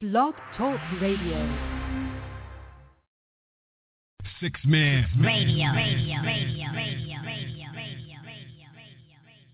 Blog Talk Radio. Six man. Radio, radio, radio, radio, radio, radio, radio, radio.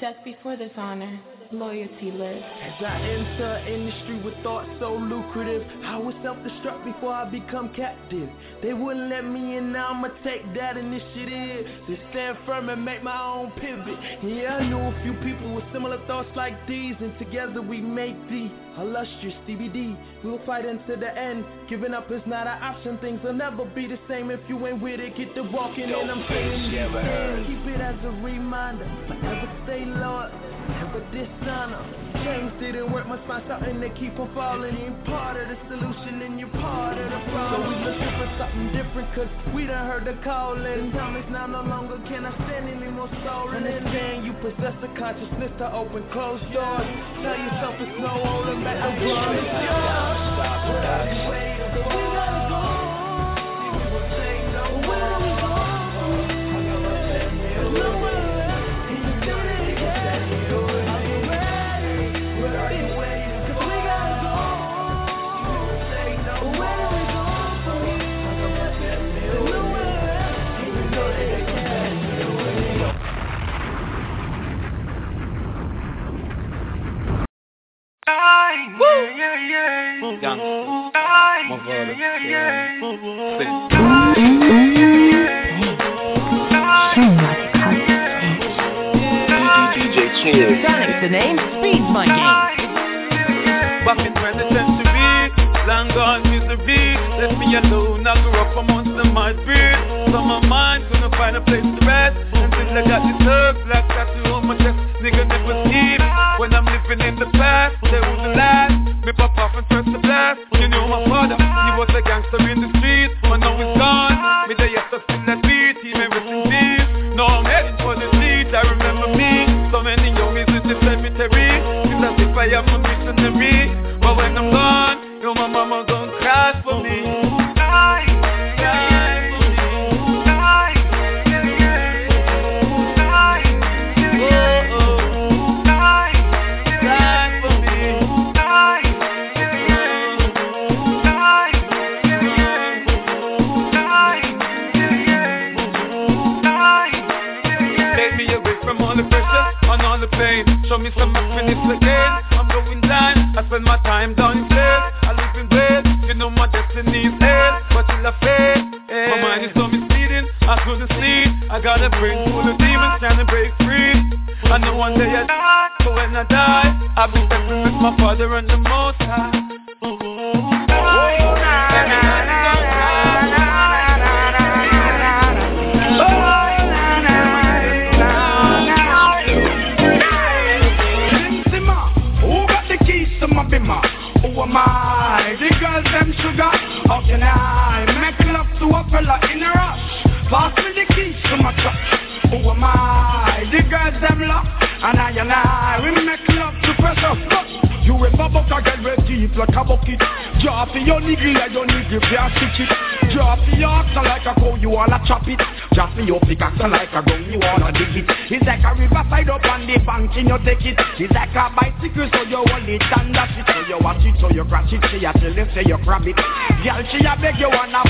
Death before dishonor, loyalty lives. As I enter industry with thoughts so lucrative, I was self-destruct before I become captive. They wouldn't let me in, now I'ma take that initiative to stand firm and make my own pivot. Yeah, I know a few people with similar thoughts like these, and together we make the illustrious CBD. We'll fight until the end. Giving up is not an option. Things will never be the same if you ain't with it. Get to walking, and I'm saying these things. Keep it as a reminder. Forever stay loyal, never dishonor. Things didn't work, must find something to keep on falling. You part of the solution, and you're part of the problem. So we looking for something different, cause we done heard the calling. Time is now no longer can I stand any more stolen. Understand you possess the consciousness to open closed doors. Tell yourself it's no holding back. The world is yours. Sonic, the name, speeds my game. Back in 20th century, long gone misery. Left me alone, I grew up amongst the my breed. So my mind couldn't find a place to rest. Until I got this herb, black tattoo on my chest. Nigga never sleep. When I'm living in the past, they wouldn't last. Me pop off and press the blast. You know my father, he was a gangster in the die, I'll be stepping with my father and the chop it. Drop your pickaxe like a gun, you wanna dig it. It's like a riverside up on the bank, and you take it. It's like a bicycle, so you hold it and dash it. So you watch it, so you crash it, she a tell you, say you grab it. Girl, she a beg you wanna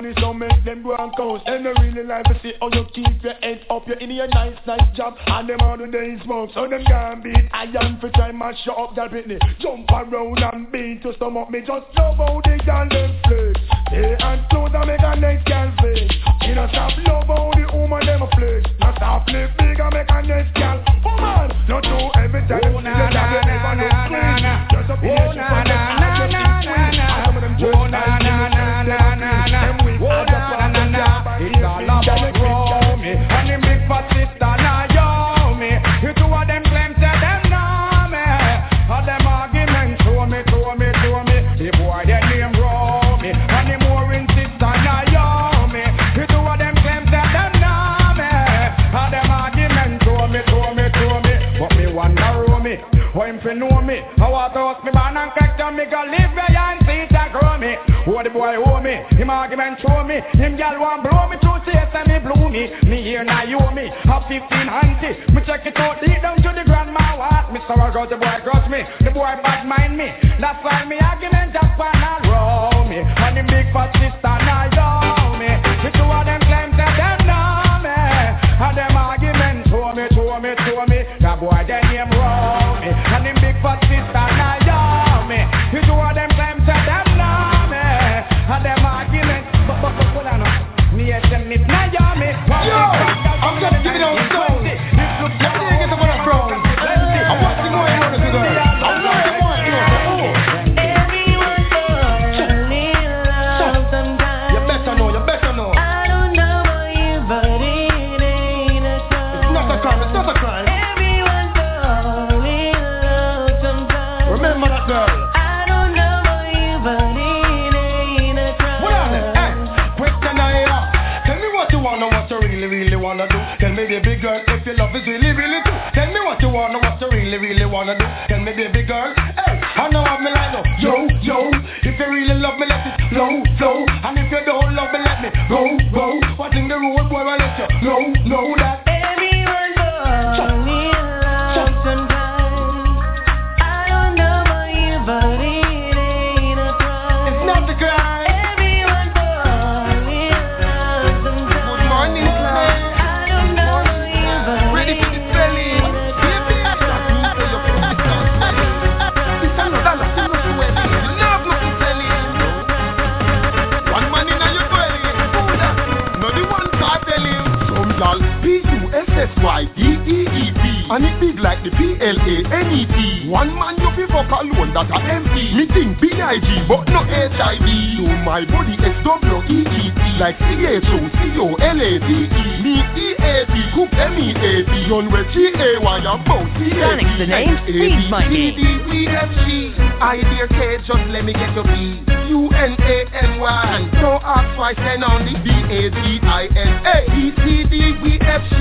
body so make them go and coast Them no really like to see how you keep your head up. You're in your nice, nice job and them all the day smoke So them can't beat. I am for time and shut up that Britney Jump around and beat to stomach me Just love how the girl them flex. They and clothes that make a next girl flex. You know stop Don't twice then on the B-A-G-I-N-A B-C-D-E-F-G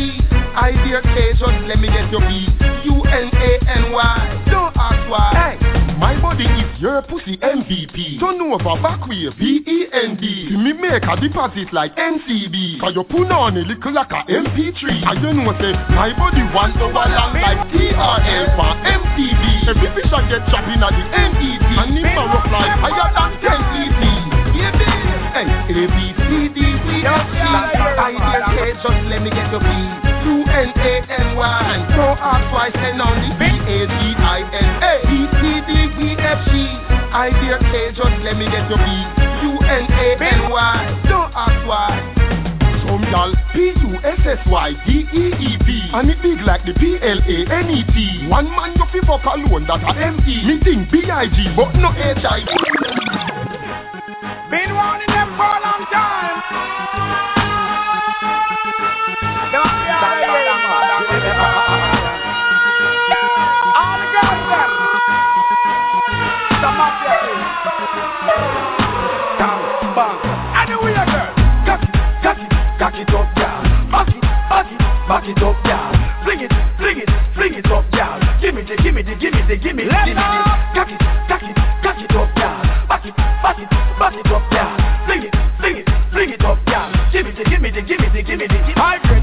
I dear K, just let me get your B. U-N-A-N-Y Don't ask why. Hey. My body is your pussy MVP Turn over backway B-E-N-D me make a deposit like NCB Cause you put on a little like a MP3 And you know say My body one over long like TRL for MTV Every fish I get chopping at the NET And in my rough like higher than 10 ET Hey, A, B, C, D, E, F, G I, D, K, just let me get your B U-N-A-N-Y No ask twice and only B-A-D-I-N-A B-C-D-E-F-G I dear K, just let me get your B. U-N-A-N-Y Don't ask why Some y'all P-U-S-S-Y-D-E-E-P And it big like the P-L-A-N-E-T One man you fi fuck alone that a M-E Me think B-I-G but no H-I-G Been warning them for a long time Cock it up, girl. Back it, back it, back it up, girl. Fling it, fling it, fling it up, girl. Give me the, give me the, give me the, give me the, give me the.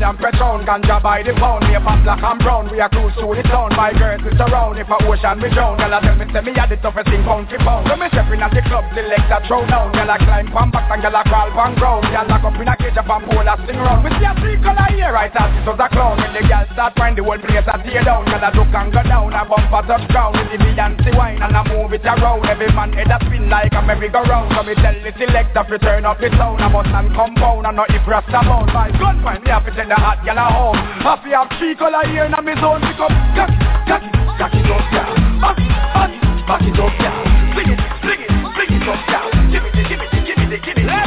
and profound Ganja by the pound. Me a black and brown. We a cruise through the town. My girls is around. If a ocean we drown. Girl I tell me say me a the toughest thing pound for pound. When me step in at the club The legs are thrown down. Girl I climb pan back And girl I crawl pan ground. Girl lock up in a cage Up and pull a sling round. We see a three color here Right as it was a clown. When the girl start find The whole place a tear down Girl I look and go down. I bump a touchdown With the Beyonce wine And I move it around. Every man head a spin like a merry-go-round. So me tell the selector to turn up the sound. I must and compound And not if rasta bound. My gun find me a pretend a hot gal a home. Happy have three color here in my zone. Pick up, cock, cock, cock it up, gal. Back, back, back it up, gal. Bring it, bring it, bring it up, gal. Gimme it, gimme it, gimme it, gimme Give.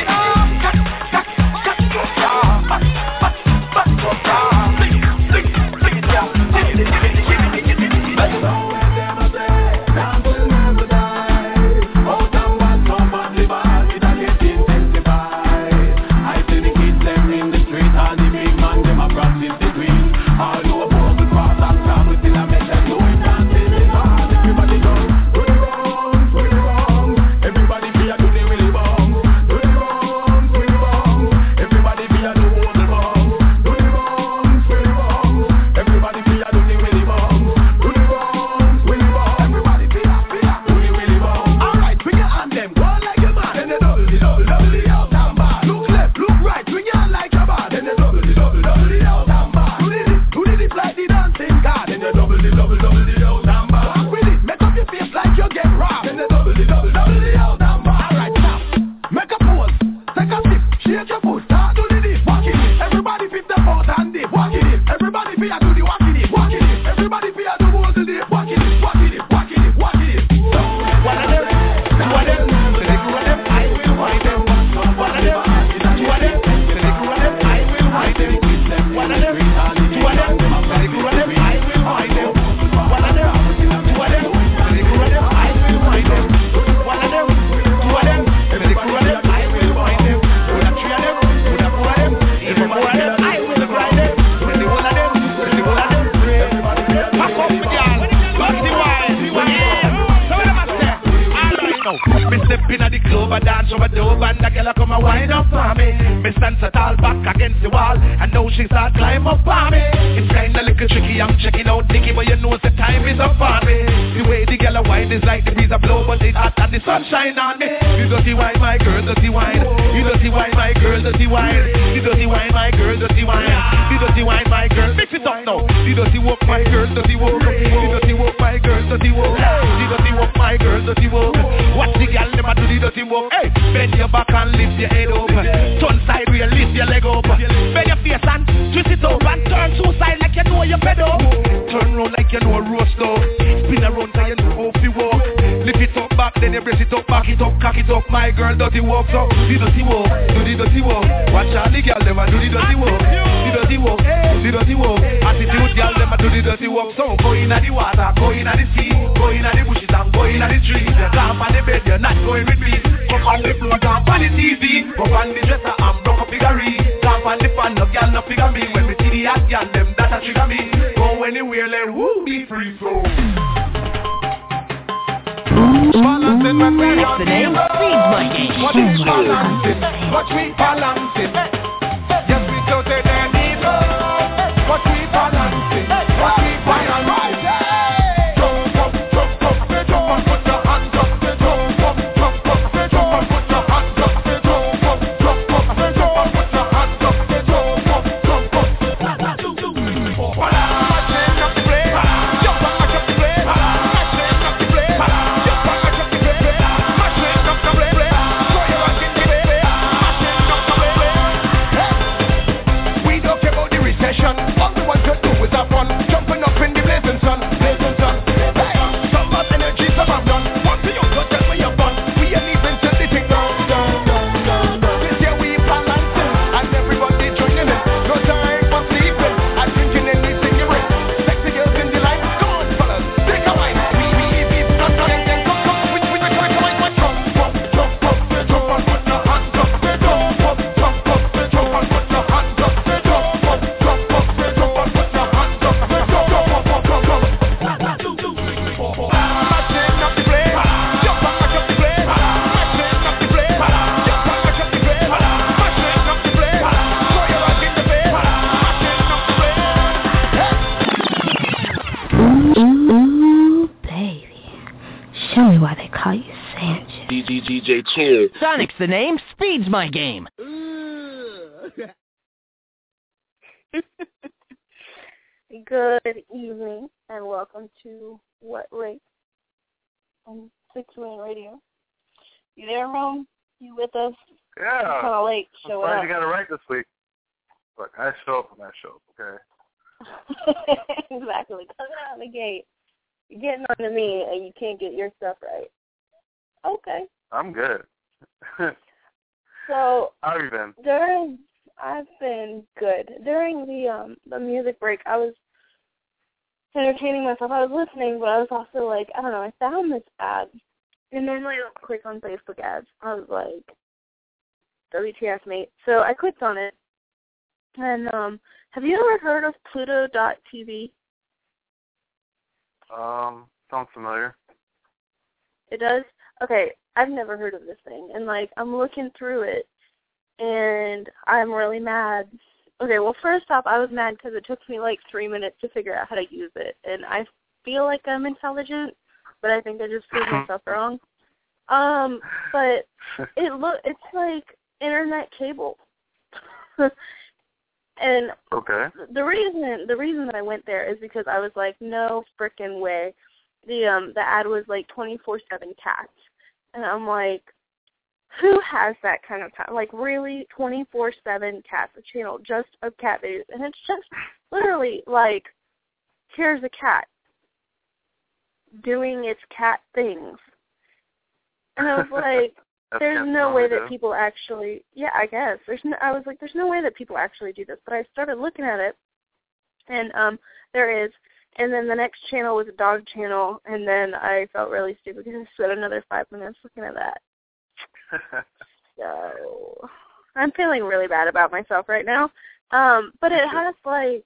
The name. Speed's my game. Good evening and welcome to WhatRace on Six Man Radio. You there, Rome? You with us? Yeah. Kind of late. I'm Show glad up. you got it right this week. Look, I show up when I show up, okay? exactly. Coming out of the gate, you're getting on to me and you can't get your stuff right. Okay. I'm good. So How have you been? during I've been good. During the um the music break I was entertaining myself. I was listening but I was also like, I don't know, I found this ad. And normally I don't click on Facebook ads. I was like WTF mate. So I clicked on it. And um have you ever heard of Pluto.tv? Um, sounds familiar. It does? Okay, I've never heard of this thing. And like I'm looking through it and I'm really mad. Okay, well first off, I was mad because it took me like 3 minutes to figure out how to use it and I feel like I'm intelligent, but I think I just proved myself wrong. Um, but it look it's like internet cable. and Okay. the reason the reason that I went there is because I was like, no frickin' way. The um the ad was like twenty four seven cats, and I'm like, who has that kind of time? Like really, twenty four seven cats, a channel just of cat videos, and it's just literally like, here's a cat doing its cat things, and I was like. There's no way that people actually yeah i guess. There's no i was like there's no way that people actually do this. But i started looking at it and um there is and then the next channel was a dog channel and then i felt really stupid because i spent another five minutes looking at that. So i'm feeling really bad about myself right now. Um but it has like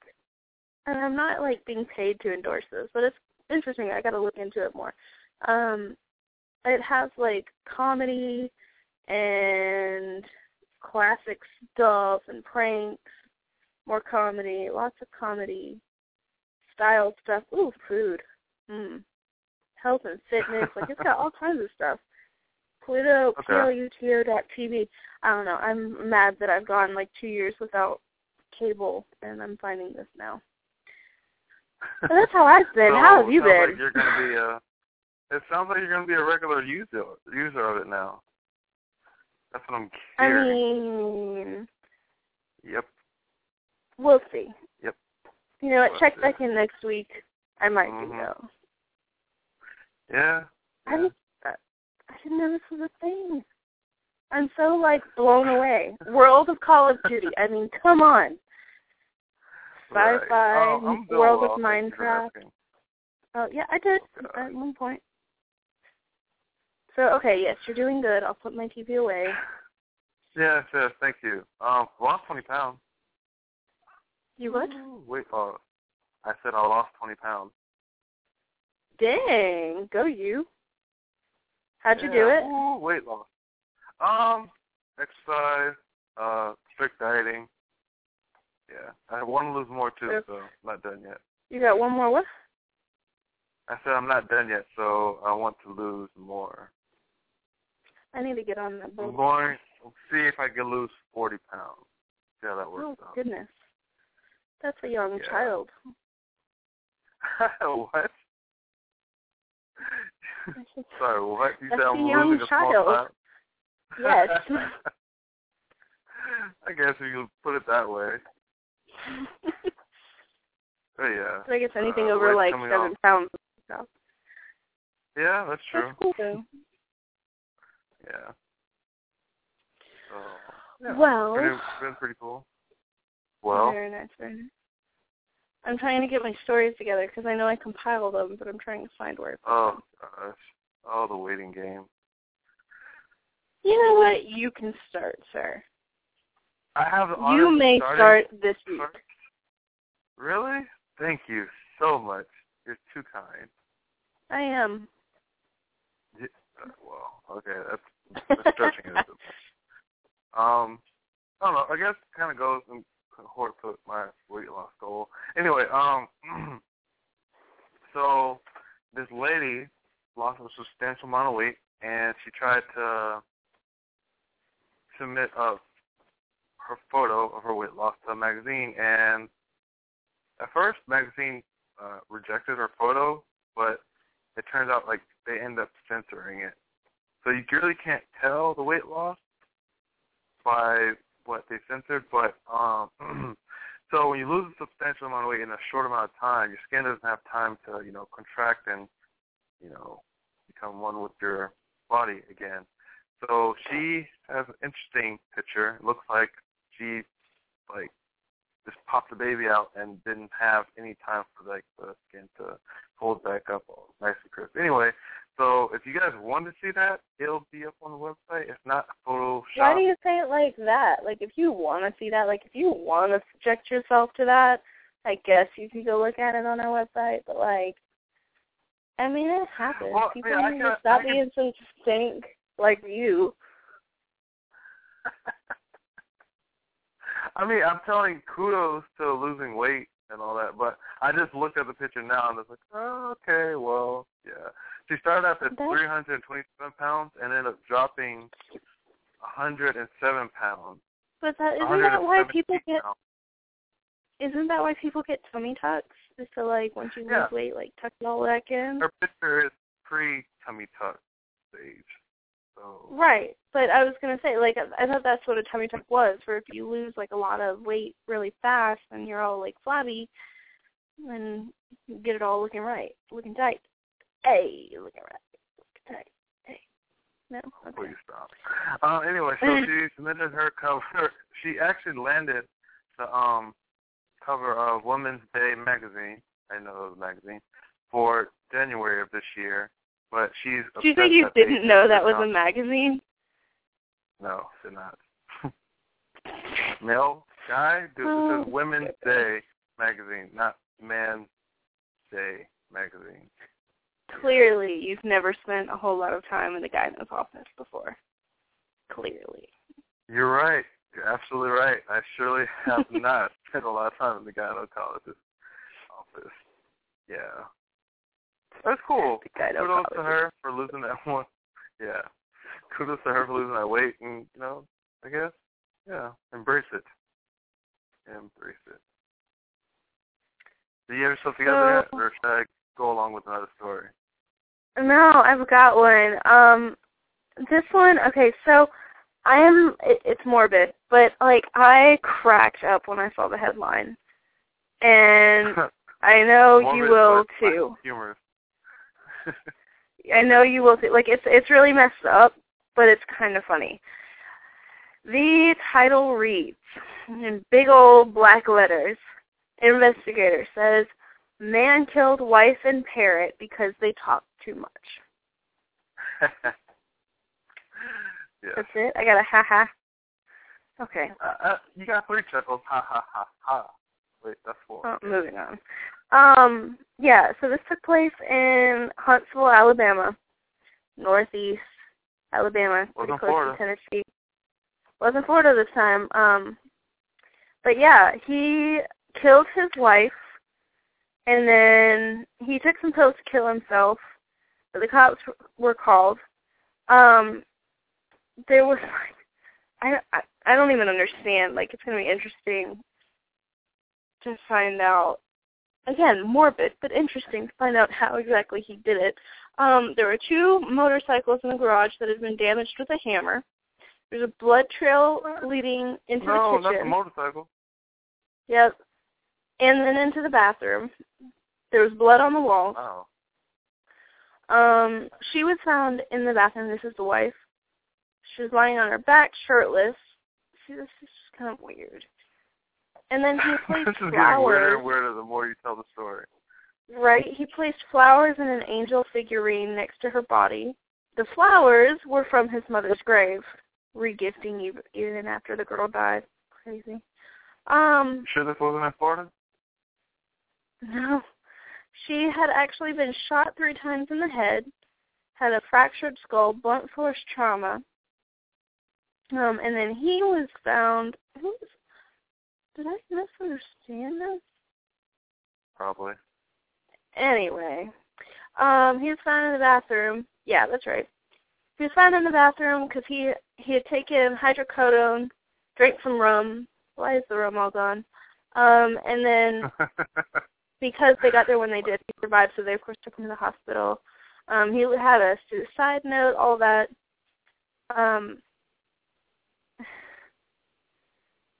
and i'm not like being paid to endorse this but it's interesting. I got to look into it more. Um it has like comedy and classic stuff and pranks, more comedy, lots of comedy, style stuff. Ooh, food. Mm. Health and fitness. like it's got all kinds of stuff. Pluto, Okay. P-L-U-T-O dot TV. I don't know. I'm mad that I've gone like two years without cable and I'm finding this now. But that's how I've been. So, how have you been? Like you're gonna be a. It sounds like you're gonna be a regular user user of it now. That's what I'm I mean, Yep. we'll see. You know what? Check back in next week. I might Mhm. though. Yeah. I didn't. I didn't know this was a thing. I'm so like blown away. World of Call of Duty. I mean, come on. Right. Sci-fi, Oh, World of thank you for Minecraft. Oh yeah, I did at one point. So okay, yes, you're doing good. I'll put my TV away. Yes, yes, thank you. Um, lost twenty pounds. You what? Wait, oh, I said I lost twenty pounds. Dang, go you. How'd you do it? Ooh, weight loss. Um, exercise, uh, strict dieting. Yeah, I want to lose more too, so I'm not done yet. You got one more what? I said I'm not done yet, so I want to lose more. I need to get on that I'm boat. going to see if I can lose 40 pounds. See how that Oh works out. Oh goodness, that's a young Yeah. child. what? Sorry, what? You That's said a young losing a small child. Yes. I guess if you put it that way. But yeah. So I guess anything Uh, over like seven off. pounds. stuff. Yeah, that's true. That's cool though. Yeah. So, yeah. Well, pretty, been pretty cool. Well, very nice, very nice. I'm trying to get my stories together because I know I compile them, but I'm trying to find where. Oh gosh, oh the waiting game. You know what? You can start, sir. I have You may start this week. Really? Thank you so much. You're too kind. I am. Yeah, uh, well, okay, that's, that's stretching it. Um, I don't know. I guess it kind of goes in cohort to my weight loss goal. Anyway, um, so this lady lost a substantial amount of weight, and she tried to submit a her photo of her weight loss to a magazine, and at first, magazine uh, rejected her photo, but it turns out like they end up censoring it, so you really can't tell the weight loss by what they censored. But um, so when you lose a substantial amount of weight in a short amount of time, your skin doesn't have time to you know contract and you know become one with your body again. So she has an interesting picture. It looks like she like just popped the baby out and didn't have any time for like the skin to hold back up nice and crisp. Anyway, so if you guys want to see that, it'll be up on the website. It's not Photoshop. Why do you say it like that? Like if you want to see that, like if you want to subject yourself to that, I guess you can go look at it on our website. But like, I mean, it happens. Well, People yeah, need to stop being so stink like you. I mean, I'm telling kudos to losing weight and all that, but I just looked at the picture now and it's like, oh, okay, well, yeah. She started out at That's- 327 pounds and ended up dropping 107 pounds. But that isn't that why 117 people get? pounds. Isn't that why people get tummy tucks? Is to like once you Yeah. lose weight, like tuck it all back in. Her picture is pre-tummy tuck stage. So Right, but I was gonna say, like, I I thought that's what a tummy tuck was. For if you lose like a lot of weight really fast, and you're all like flabby, then you get it all looking right, looking tight. Hey, looking right, looking tight. Hey, no, okay. please stop. Uh, anyway, so she submitted her cover. She actually landed the um cover of Women's Day magazine. I know it was a magazine for January of this year, but she's. Do you think you didn't know that was a magazine? No, did not. Male guy? Dude, Oh. This is oh. Women's Day magazine, not Man's Day magazine. Clearly, you've never spent a whole lot of time in the guidance office before. Clearly. You're right. You're absolutely right. I surely have not spent a lot of time in the gynecologist office. Yeah. That's cool. Kudos to her for losing that one. Yeah. Kudos to her for losing that weight and, you know, I guess, yeah, embrace it. Embrace it. Do you have yourself together yet, or should I go along with another story? No, I've got one. Um, this one, okay, so I am. It, it's morbid, but like I cracked up when I saw the headline, and I know you will too. Humorous. I know you will too. Like it's it's really messed up, but it's kind of funny. The title reads in big old black letters. Investigator says man killed wife and parrot because they talked too much. yeah. That's it. I got a ha ha. Okay. Uh, uh, you got three chuckles. Ha ha ha ha. Wait, that's four. Oh, moving on. Um, yeah, so this took place in Huntsville, Alabama, northeast Alabama, pretty Wasn't close Florida. to Tennessee. Wasn't Florida this time. Um, but yeah, he killed his wife, and then he took some pills to kill himself. But the cops were called. Um, there was like, I, I I don't even understand. Like, it's gonna be interesting to find out. Again, morbid, but interesting to find out how exactly he did it. Um, there were two motorcycles in the garage that had been damaged with a hammer. There's a blood trail leading into no, the not kitchen. the motorcycle. Yep. And then into the bathroom. There was blood on the wall. Oh. Um, she was found in the bathroom. This is the wife. She was lying on her back, shirtless. See, this is just kind of weird. And then he placed this is getting flowers. weirder and weirder the more you tell the story. Right. He placed flowers and an angel figurine next to her body. The flowers were from his mother's grave, regifting even after the girl died. Crazy. Um, sure this wasn't in Florida? no. She had actually been shot three times in the head, had a fractured skull, blunt force trauma. Um, and then he was found. Was, did I misunderstand this? Probably. Anyway, Um, he was found in the bathroom. Yeah, that's right. He was found in the bathroom because he he had taken hydrocodone, drank some rum. Why is the rum all gone? Um, and then because they got there when they did, he survived. So they of course took him to the hospital. Um, he had a suicide note, all that. Um,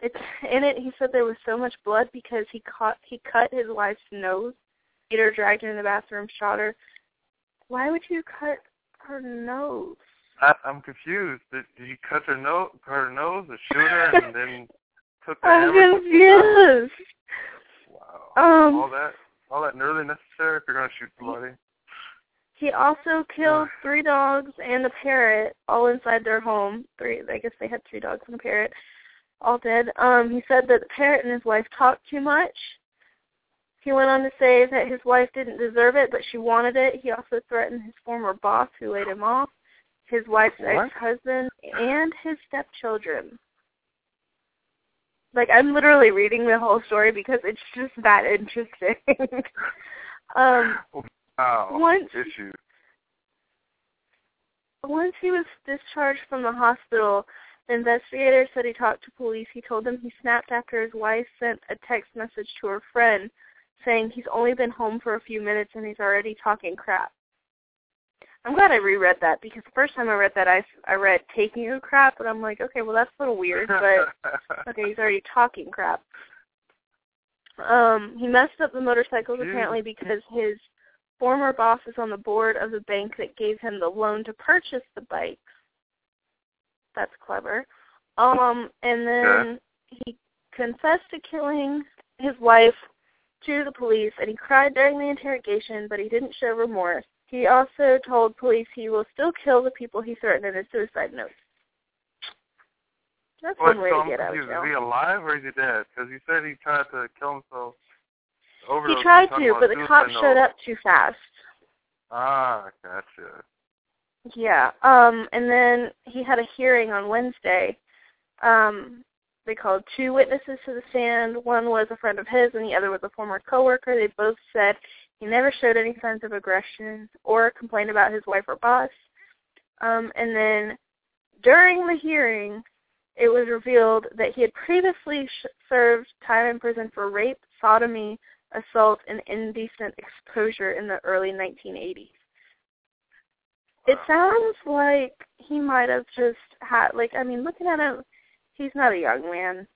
it's in it. He said there was so much blood because he caught he cut his wife's nose, beat her, dragged her in the bathroom, shot her. Why would you cut her nose? I, I'm confused. Did, did you cut her nose, her nose, or shoot her, and then took the I'm hammer? confused. Wow. Um, all that, all that really necessary if you're gonna shoot somebody. He also killed three dogs and a parrot, all inside their home. Three, I guess they had three dogs and a parrot, all dead. Um, he said that the parrot and his wife talked too much. He went on to say that his wife didn't deserve it, but she wanted it. He also threatened his former boss, who laid him off, his wife's What? ex-husband, and his stepchildren. Like I'm literally reading the whole story because it's just that interesting. um, Wow. Once- Issue. Once he was discharged from the hospital, the investigator said he talked to police. He told them he snapped after his wife sent a text message to her friend saying he's only been home for a few minutes and he's already talking crap. I'm glad I reread that because the first time I read that I, I read taking a crap, but I'm like, okay, well that's a little weird, but okay, he's already talking crap. Um, he messed up the motorcycles apparently because his former boss is on the board of the bank that gave him the loan to purchase the bikes. That's clever. Um, and then he confessed to killing his wife to the police, and he cried during the interrogation, but he didn't show remorse. He also told police he will still kill the people he threatened in his suicide notes. That's What, one way so to get out of confused. jail. Is he alive or is he dead? Because he said he tried to kill himself. Overdose. He tried to, but the cops showed up too fast. Ah, gotcha. Yeah. Um and then he had a hearing on Wednesday. Um they called two witnesses to the stand. One was a friend of his and the other was a former coworker. They both said he never showed any signs of aggression or complained about his wife or boss. Um and then during the hearing it was revealed that he had previously sh- served time in prison for rape, sodomy, assault, and indecent exposure in the early 1980s. It sounds like he might have just had, like, I mean, looking at him, he's not a young man.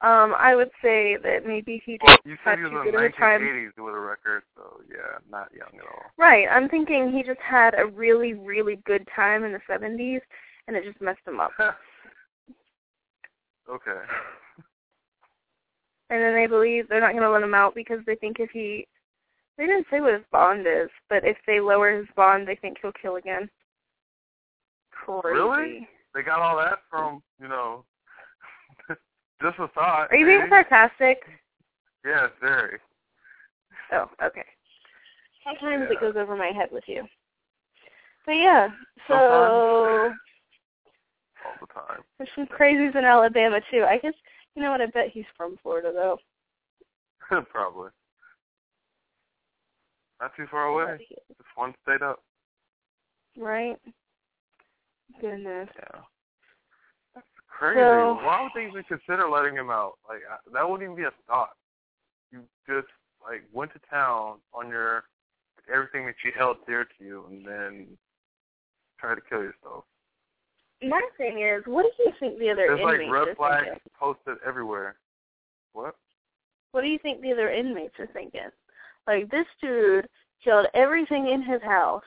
Um, I would say that maybe he Well, just you had said he was in the of a time. 1980s with a record, so yeah, not young at all. Right. I'm thinking he just had a really, really good time in the 70s, and it just messed him up. Okay. And then they believe they're not going to let him out because they think if he, they didn't say what his bond is, but if they lower his bond, they think he'll kill again. Crazy. Really? They got all that from, you know, just a thought. Are you being maybe? sarcastic? Yes, very. Oh, okay. Sometimes it goes over my head with you. But yeah, so Sometimes. All the time. there's some crazies in Alabama too. I guess you know what? I bet he's from Florida though. Probably. Not too far away. Just one state up. Right? Goodness. Yeah. That's crazy. So- Why would they even consider letting him out? Like that wouldn't even be a thought. You just like went to town on your everything that you held dear to you, and then tried to kill yourself. My thing is, what do you think the other inmates think? There's like red flags posted everywhere. What? What do you think the other inmates are thinking? Like this dude killed everything in his house,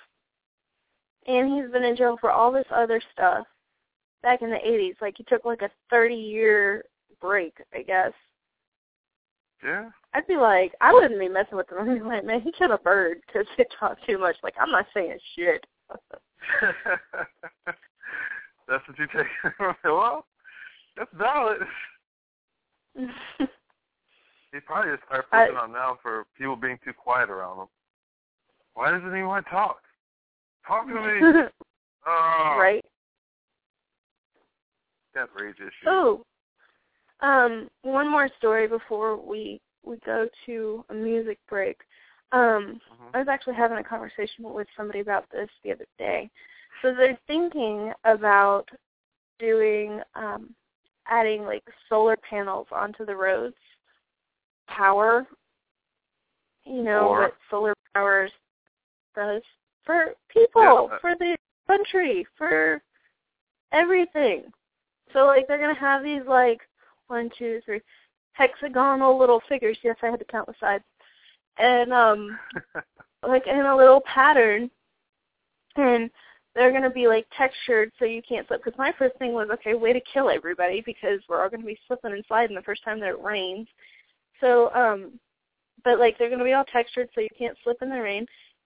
and he's been in jail for all this other stuff. Back in the '80s, like he took like a 30-year break, I guess. Yeah. I'd be like, I wouldn't be messing with him. I'd be like, man, he killed a bird because he talked too much. Like I'm not saying shit. That's what you take. well, that's valid. He probably just started I- flipping on now for people being too quiet around him. Why doesn't he want to talk? Talk to me. oh, right? That rage issue. Oh, um, one more story before we we go to a music break. Um, I was actually having a conversation with somebody about this the other day. So they're thinking about doing um adding like solar panels onto the roads. Power you know Or- what solar power does for people, Yeah. for the country, for everything. So like they're gonna have these like one, two, three hexagonal little figures. Yes, I had to count the sides. And um like in a little pattern and they're going to be like textured so you can't slip because my first thing was okay way to kill everybody because we're all going to be slipping and sliding the first time that it rains so um but like they're to be all textured so you can't slip in the rain.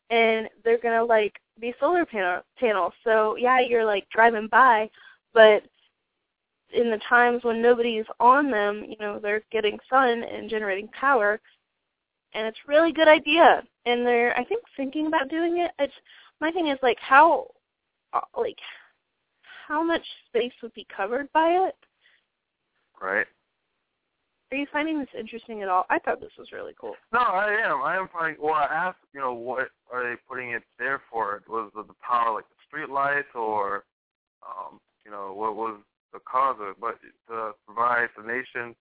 And they're to like be solar panel panels. So yeah you're like driving by but in the times when nobody's on them you know they're getting sun and generating power and it's a really good idea. And they're i think thinking about doing it. It's my thing is like how uh, like how much space would be covered by it? Right. Are you finding this interesting at all i thought this was really cool No, I am. I am finding. Well, I asked, you know, what are they putting it there for? Was it the power like the street lights, or, um, you know, what was the cause of it? But to provide the nation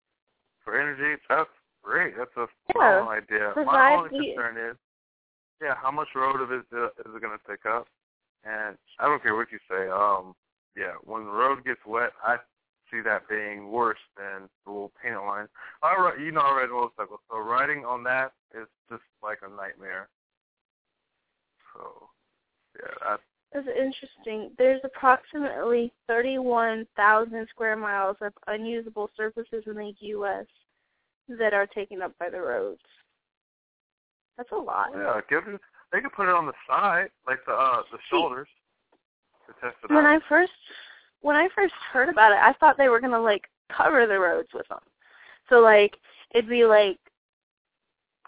for energy, that's great. That's a Yeah, phenomenal idea. My only the- concern is, yeah, how much road of it is is it going to take up? And I don't care what you say. Um, yeah, when the road gets wet, I see that being worse than the little painted line. I ri- you know I ride motorcycles, so riding on that is just like a nightmare. So, yeah, that, That's interesting. There's approximately 31,000 square miles of unusable surfaces in the U.S. that are taken up by the roads. That's a lot. yeah, give it. They could put it on the side, like the uh the shoulders, to test it When out. I first when I first heard about it, I thought they were gonna like cover the roads with them. So like it'd be like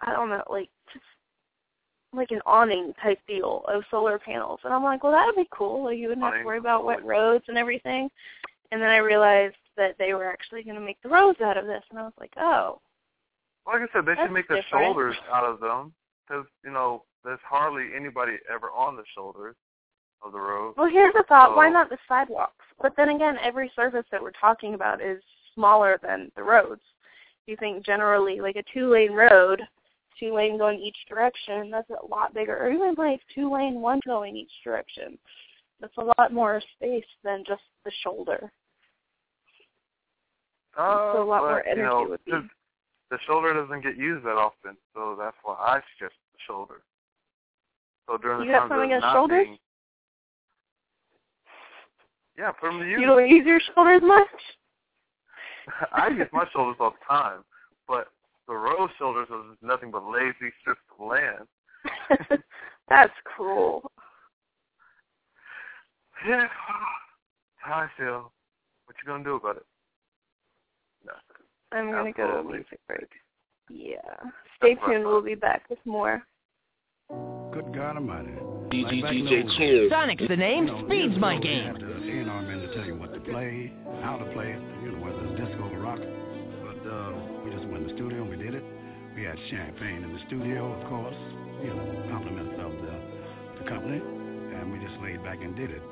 I don't know, like just like an awning type deal of solar panels. And I'm like, well, that'd be cool. Like you wouldn't have to worry about wet roads and everything. And then I realized that they were actually going to make the roads out of this, and I was like, oh, Like I said, they should make the different. shoulders out of them, because you know there's hardly anybody ever on the shoulders of the road. Well, here's the thought: why not the sidewalks? But then again, every surface that we're talking about is smaller than the roads. You think generally, like a two-lane road, two lane going each direction, that's a lot bigger. Or even like two lane, one going each direction. That's a lot more space than just the shoulder. Uh, So a lot but, more energy you know, would be- the- shoulder doesn't get used that often, so that's why I suggest the shoulder. So during You the got times something there's not shoulders? being, yeah, put them to use. You don't use your shoulders much. I use my shoulders all the time, but the road shoulders are just nothing but lazy strips of land. That's cruel. Yeah, how I feel. What you gonna do about it? Nothing. I'm gonna go to a music break. Yeah. Stay That's tuned. We'll be back with more. Good God Almighty. DJ Like the DJ old Cheers. days, Sonic's the name, speed's my game. To play, how to play it, you know, whether it's disco or rock. But uh, we just went in the studio and we did it. We had champagne in the studio, of course, you know, compliments of the, the company, and we just laid back and did it.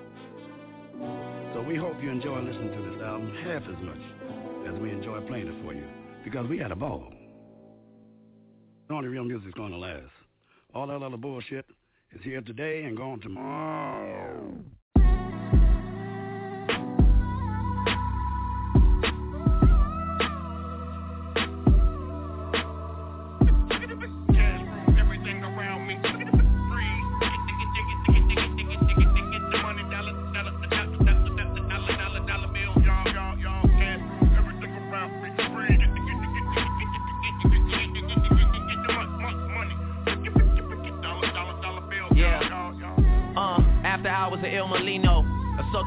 So we hope you enjoy listening to this album half as much as we enjoy playing it for you, because we had a ball. Only real music's going to last. All that other bullshit is here today and gone tomorrow.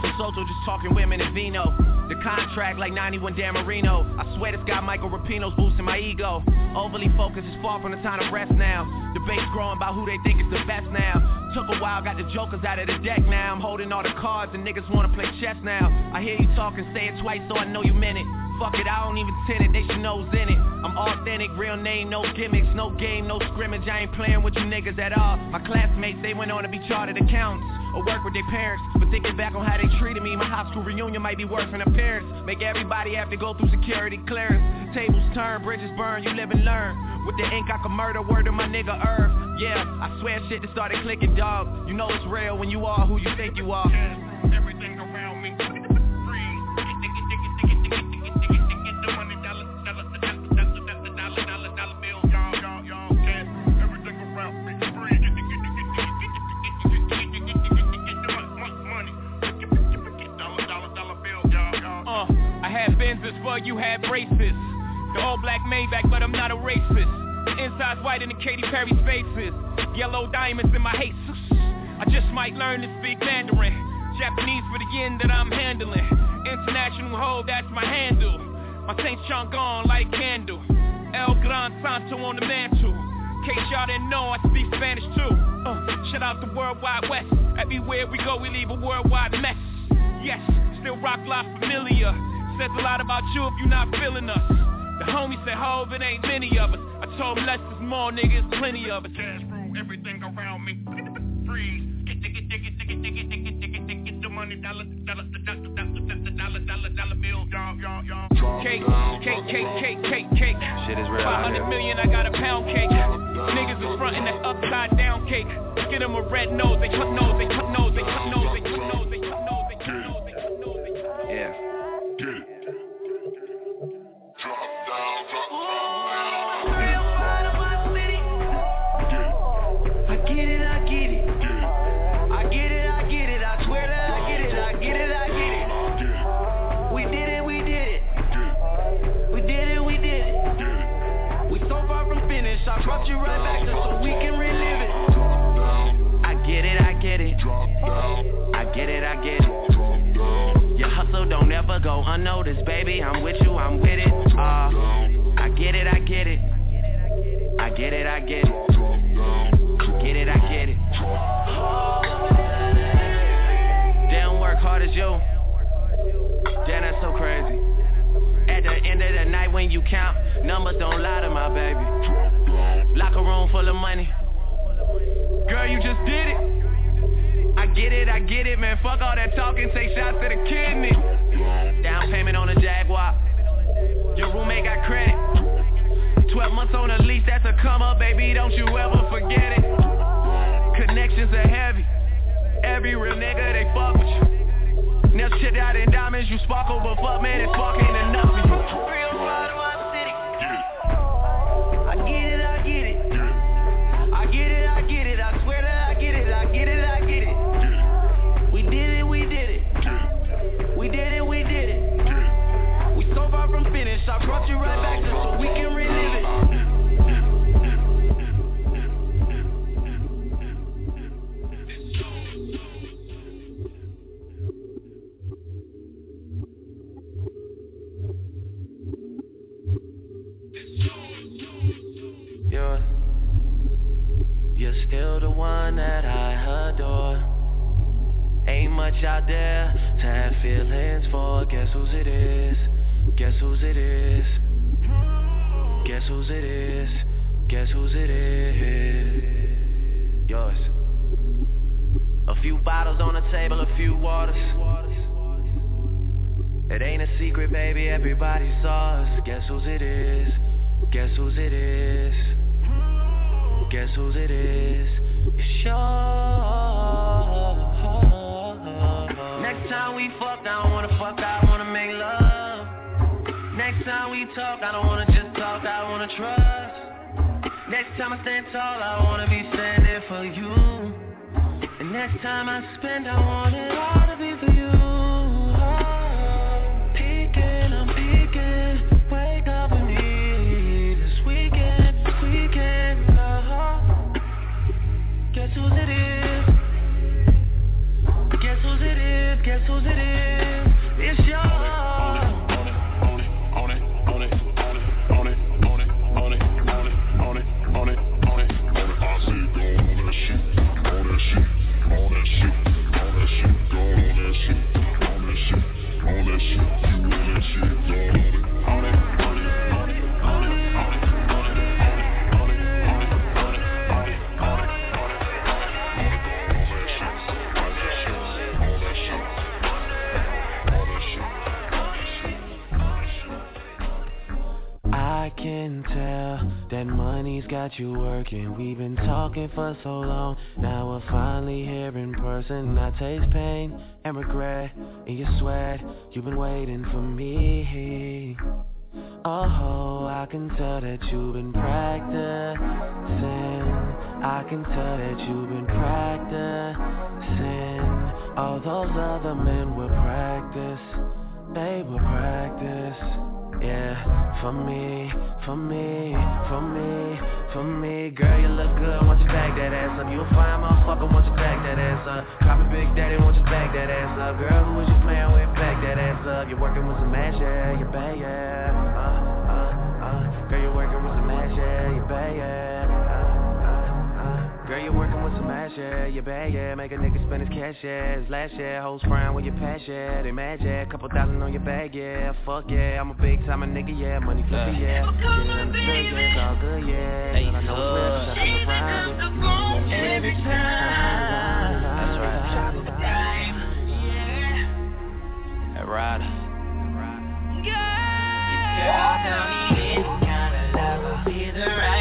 Soto Soto just talking women and vino. The contract like 91 Dan Marino. I swear this guy Michael Rapino's boosting my ego. Overly focused is far from the time to rest now. Debates growing about who they think is the best now. Took a while, got the jokers out of the deck now. I'm holding all the cards and niggas wanna play chess now. I hear you talking, say it twice so I know you meant it. Fuck it, I don't even tend it, they should know's in it. I'm authentic, real name, no gimmicks, no game, no scrimmage. I ain't playing with you niggas at all. My classmates, they went on to be chartered accountants or work with their parents. But thinking back on how they treated me, my high school reunion might be worse than appearance. Make everybody have to go through security clearance. Tables turn, bridges burn, you live and learn. With the ink I can murder, word to my nigga Irv. Yeah, I swear shit just started clicking, dog. You know it's real when you are who you think you are. Everything around me Benzes for you had braces. The all black Maybach, but I'm not a racist. The inside's whiter than Katy Perry spaces. Yellow diamonds in my Jesus. I just might learn to speak Mandarin. Japanese for the yen that I'm handling. International hoe, that's my handle. My Saint Sean gone like candle. El Gran Santo on the mantle. Case y'all didn't know, I speak Spanish too. Uh, shout out the Worldwide West. Everywhere we go, we leave a worldwide mess. Yes, still rock life familiar. Says a lot about you if you not feeling us. The homie said, Hove, it ain't many of us. I told him less is more, niggas, plenty of us. Cash rule everything around me. Freeze. Get, get, get, get, get, get, get, get, get, get, get, get the money, dollar, dollar, dollar, dollar, dollar, dollar, dollar bill, y'all, y'all, y'all. Cake, cake, cake, cake, cake, cake. Shit is real. 500 million, I got a pound cake. Niggas is frontin' that upside down cake. Get them a red nose, they cut nose, they cut nose, they cut nose, they cut nose, they cut nose, they cut nose, they cut nose, go unnoticed, baby. I'm with you, I'm with it. Uh, I get it, I get it. I get it, I get it. Get it, I get it. They don't work hard as you. Damn, that's so crazy. At the end of the night when you count, numbers don't lie to my baby. Locker room full of money. Girl, you just did it. I get it, I get it, man. Fuck all that talking, take shots to the kidney. Down payment on a Jaguar. Your roommate got credit. 12 months on a lease, that's a come up, baby. Don't you ever forget it. Connections are heavy. Every real nigga, they fuck with you. Never shit out in diamonds, you sparkle, but fuck, man, it's fuck ain't enough for you. The one that I adore. Ain't much out there to have feelings for. Guess whose it is? Guess whose it is? Guess whose it is? Guess whose it is? Yours. A few bottles on the table, a few waters. It ain't a secret, baby, everybody saw us. Guess whose it is? Guess whose it is? Guess whose it is? Yours. Next time we fuck, I don't wanna fuck, I wanna make love. Next time we talk, I don't wanna just talk, I wanna trust. Next time I stand tall, I wanna be standing for you. And next time I spend, I want it all to be for you. It is? Got you working. We've been talking for so long. Now we're finally here in person. I taste pain and regret in your sweat. You've been waiting for me. Oh, I can tell that you've been practicing. I can tell that you've been practicing. All those other men will practice. They will practice. Yeah, for me, for me, for me, for me. Girl, you look good once you back that ass up. You a fine motherfucker once you back that ass up. Me Big Daddy once you back that ass up. Girl, who was you playing with? Back that ass up. You're working with some ass, yeah, You're bad, yeah. Uh, uh, uh. Girl, you're working with some ass, yeah, You're bad, yeah. Girl, working with some ass, yeah, you bad, yeah. Make a nigga spend his cash, yeah. His last year, hoes frying with your pass, yeah. They mad, yeah. Couple thousand on your bag, yeah. Fuck, yeah. I'm a big time a nigga, yeah. Money flippy, yeah. Get it understood, yeah. It's all good, yeah. Hey, I know it's real, cause I've been around it. Every time. That's right. That rider. Girl, don't need this kind of lover. Be the right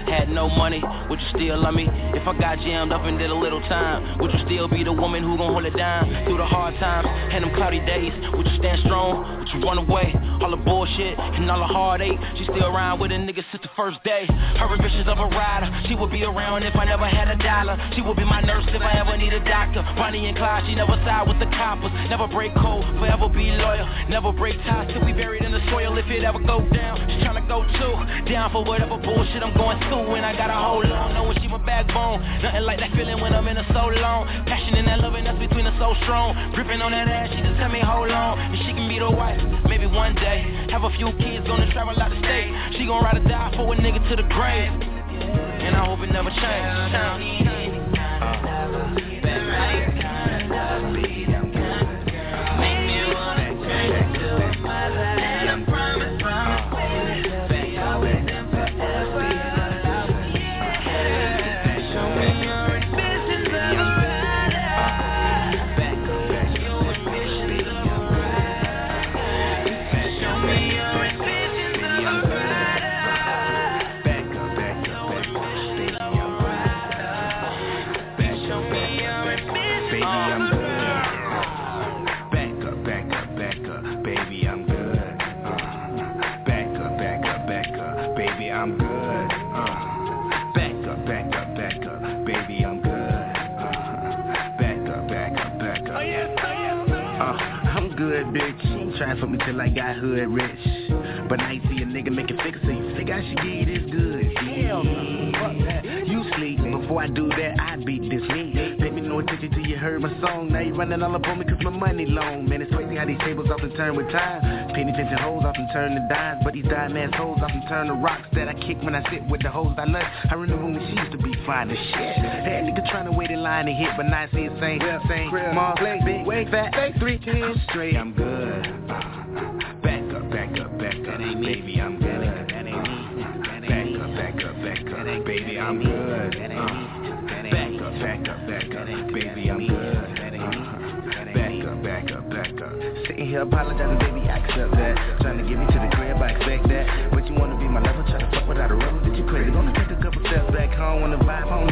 No money, would you still love me? If I got jammed up and did a little time, would you still be the woman who gon' hold it down through the hard times and them cloudy days? Would you stand strong? Would you run away? All the bullshit and all the heartache. She still around with a nigga since the first day. Her ambitions of a rider. She would be around if I never had a dollar. She would be my nurse if I ever need a doctor. Bonnie and Clyde, she never side with the coppers. Never break code, forever be loyal. Never break ties till we buried in the soil. If it ever go down, she's tryna go too. Down for whatever bullshit I'm going through. And I gotta hold on, knowing she my backbone. Nothing like that feeling when I'm in her so long. Passion and that loving that's between us so strong. Gripping on that ass, she just tell me hold on. And she can be the wife, maybe one day. Have a few kids, gonna travel out the state. She gon' ride or die for a nigga to the grave. And I hope it never Baby, bitch. She ain't trying for me till I got hood rich. But I ain't see a nigga make a figure, so you figure I should you this good. Hell no, fuck that. You sleep, before I do that, I heard my song. Now you running all up on me cause my money long. Man, it's crazy how these tables often turn with time. Penny pinching hoes often turn to dimes, but these dime ass hoes often turn to rocks that I kick when I sit with the hoes I love. I remember when she used to be fine as shit. That nigga trying to wait in line and hit, but now I see it same, same. Mom, big, wait, fat, fake, three, ten. Straight, I'm good. Back up, back up, back up, baby, I'm good. Back up, back up, back up, baby, I'm good. Uh, back up, back up, baby, I'm good. Uh, back up, back up, back up. Sitting here apologizing, baby, I accept that. Trying to get me to the crib, I expect that. But you wanna be my lover, try to fuck without a rubber, bitch, you crazy. Gonna take a couple steps back home, wanna vibe, I don't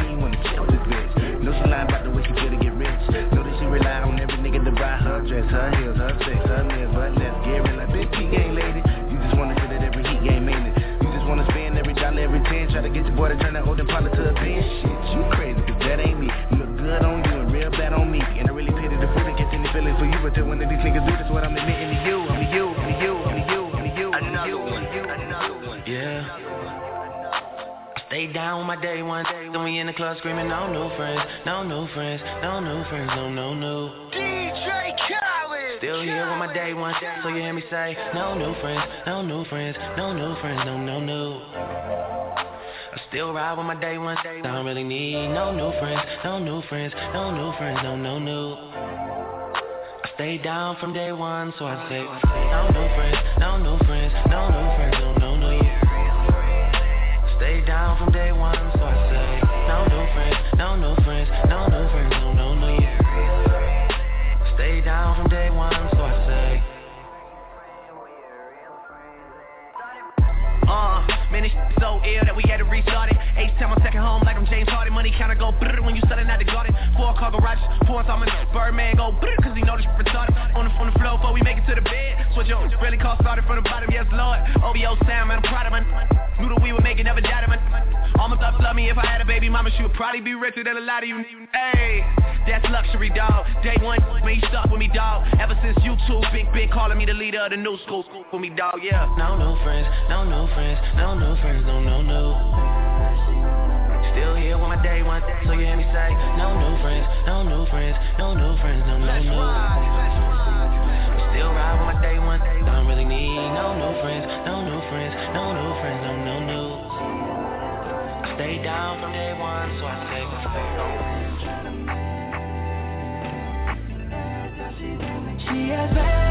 club screaming, no new friends, no new friends, no new friends, no, no, no. DJ Khaled. Still here with my day one, so you hear me say, no new friends, no new friends, no new friends, no, no, no. I still ride with my day one, I don't really need no new friends, no new friends, no new friends, no, no, no. I stay down from day one, so I say, no new friends, no new friends, no new friends, no, no, no. Stay down from day one, friends, no man, this so ill that we had to restart it. H time on second home like I'm James Harden. Money counter go brrr when you selling out the garden. Four car garages, four time Birdman go brrr cause he know this retarded. On the, on the floor before we make it to the bed. Switch up, really call started from the bottom, yes lord. OVO sound, man, I'm proud of man. Knew that we would make it, never doubted man. Almost up love me if I had a baby mama, she would probably be richer than a lot of you. Hey, that's luxury, dog. Day one, when he stuck with me, dog. Ever since YouTube, Big Big calling me the leader of the new school, school for me, dog, yeah. No new friends, no new friends, no new friends, no, no, no. Still here with my day one, so you hear me say, no new friends, no new friends, no new friends, no, no, no. Still ride with my day one, don't really need no new friends, no new friends, no new friends, no, no, no. Stay down from day one, so I say, She has bad,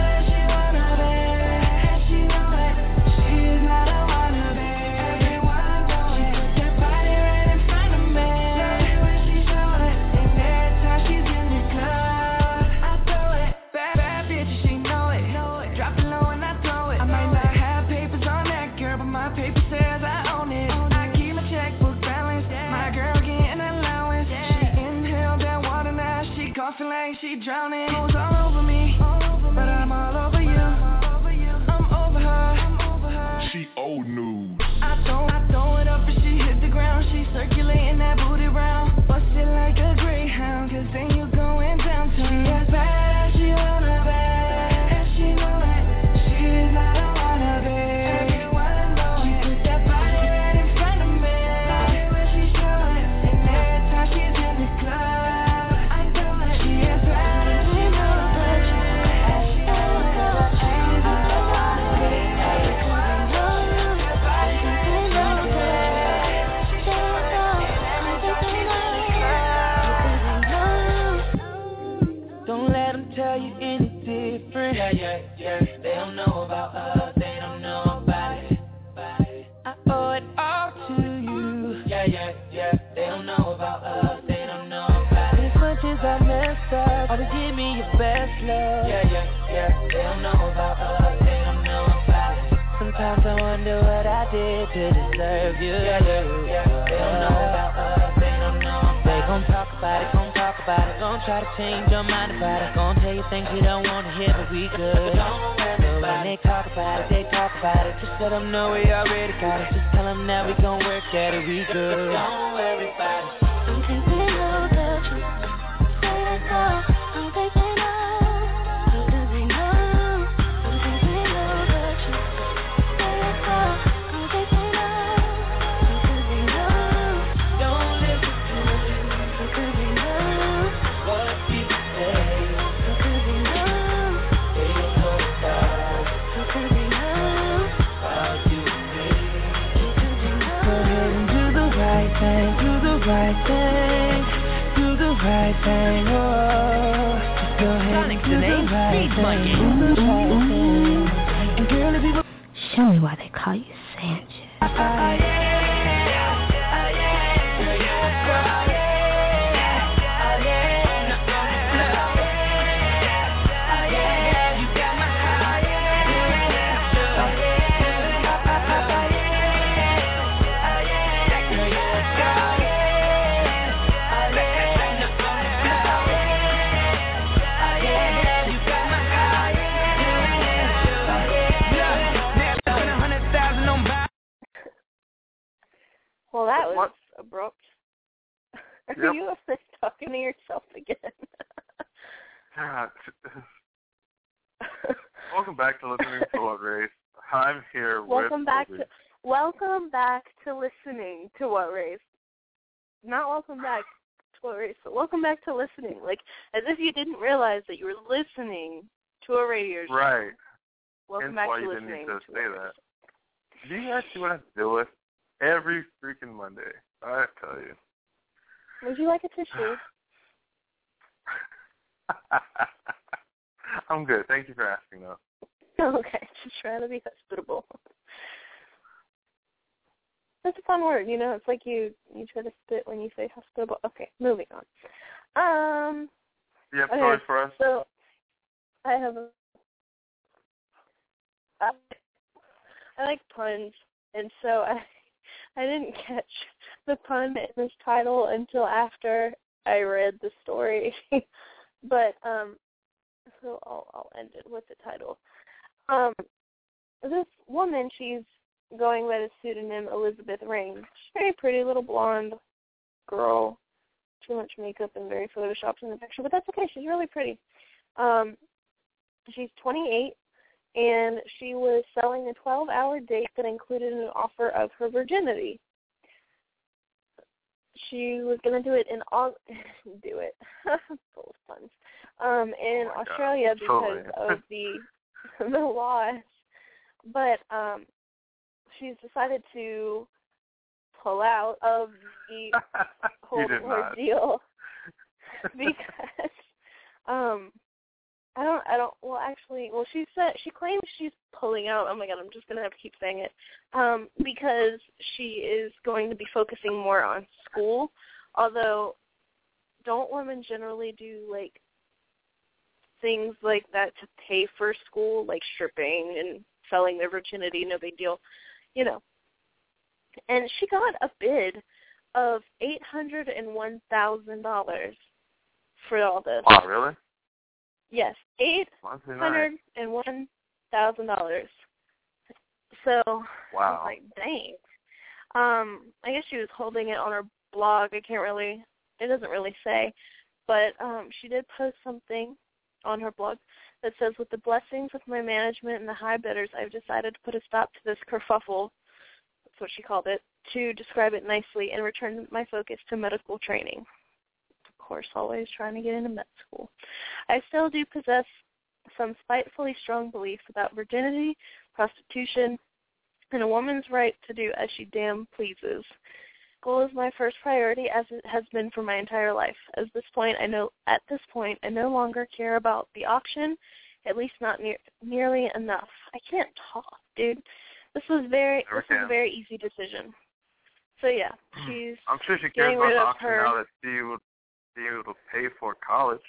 she drowning. Goes all over me, but I'm all over you. I'm over her. She old news. I throw, I throw it up and she hit the ground. She circulating welcome back race, welcome back to listening. Like as if you didn't realize that you were listening to a radio show. Right. Welcome Hence back why to you didn't need to to say that. Do you guys see what I have to deal with every freaking Monday? I tell you. Would you like a tissue? I'm good. Thank you for asking, though. okay, just trying to be hospitable. That's a fun word, you know. It's like you you try to spit when you say hospitable. Okay, moving on. Um. You have okay, stories for us? So I have a. I, I like puns, and so I I didn't catch the pun in this title until after I read the story. but um, so I'll I'll end it with the title. Um, this woman, she's going by the pseudonym Elizabeth Raine. She's a very pretty little blonde girl. Too much makeup and very photoshopped in the picture, but that's okay. She's really pretty. Um, she's 28, and she was selling a 12-hour date that included an offer of her virginity. She was going to do it in all do it full of puns um, in Oh my God. Australia because Totally. of the the laws, but um, she's decided to pull out of the whole ordeal because um I don't I don't well actually well she said she claims she's pulling out oh my god I'm just gonna have to keep saying it um because she is going to be focusing more on school although don't women generally do like things like that to pay for school like stripping and selling their virginity no big deal you know and she got a bid of eight hundred and one thousand dollars for all this. Wow, really? Yes, eight hundred and one thousand dollars. So I was Wow. like, dang. Um, I guess she was holding it on her blog. I can't really. It doesn't really say, but um, she did post something on her blog that says, "With the blessings of my management and the high bidders, I've decided to put a stop to this kerfuffle." That's what she called it to describe it nicely and return my focus to medical training. Of course, always trying to get into med school. I still do possess some spitefully strong beliefs about virginity, prostitution, and a woman's right to do as she damn pleases. School is my first priority as it has been for my entire life. At this point I know at this point I no longer care about the auction, at least not near, nearly enough. I can't talk, dude. This was very this was a very easy decision. So yeah, hmm. she's I'm sure she cares about the of option her now that she would be able to pay for college.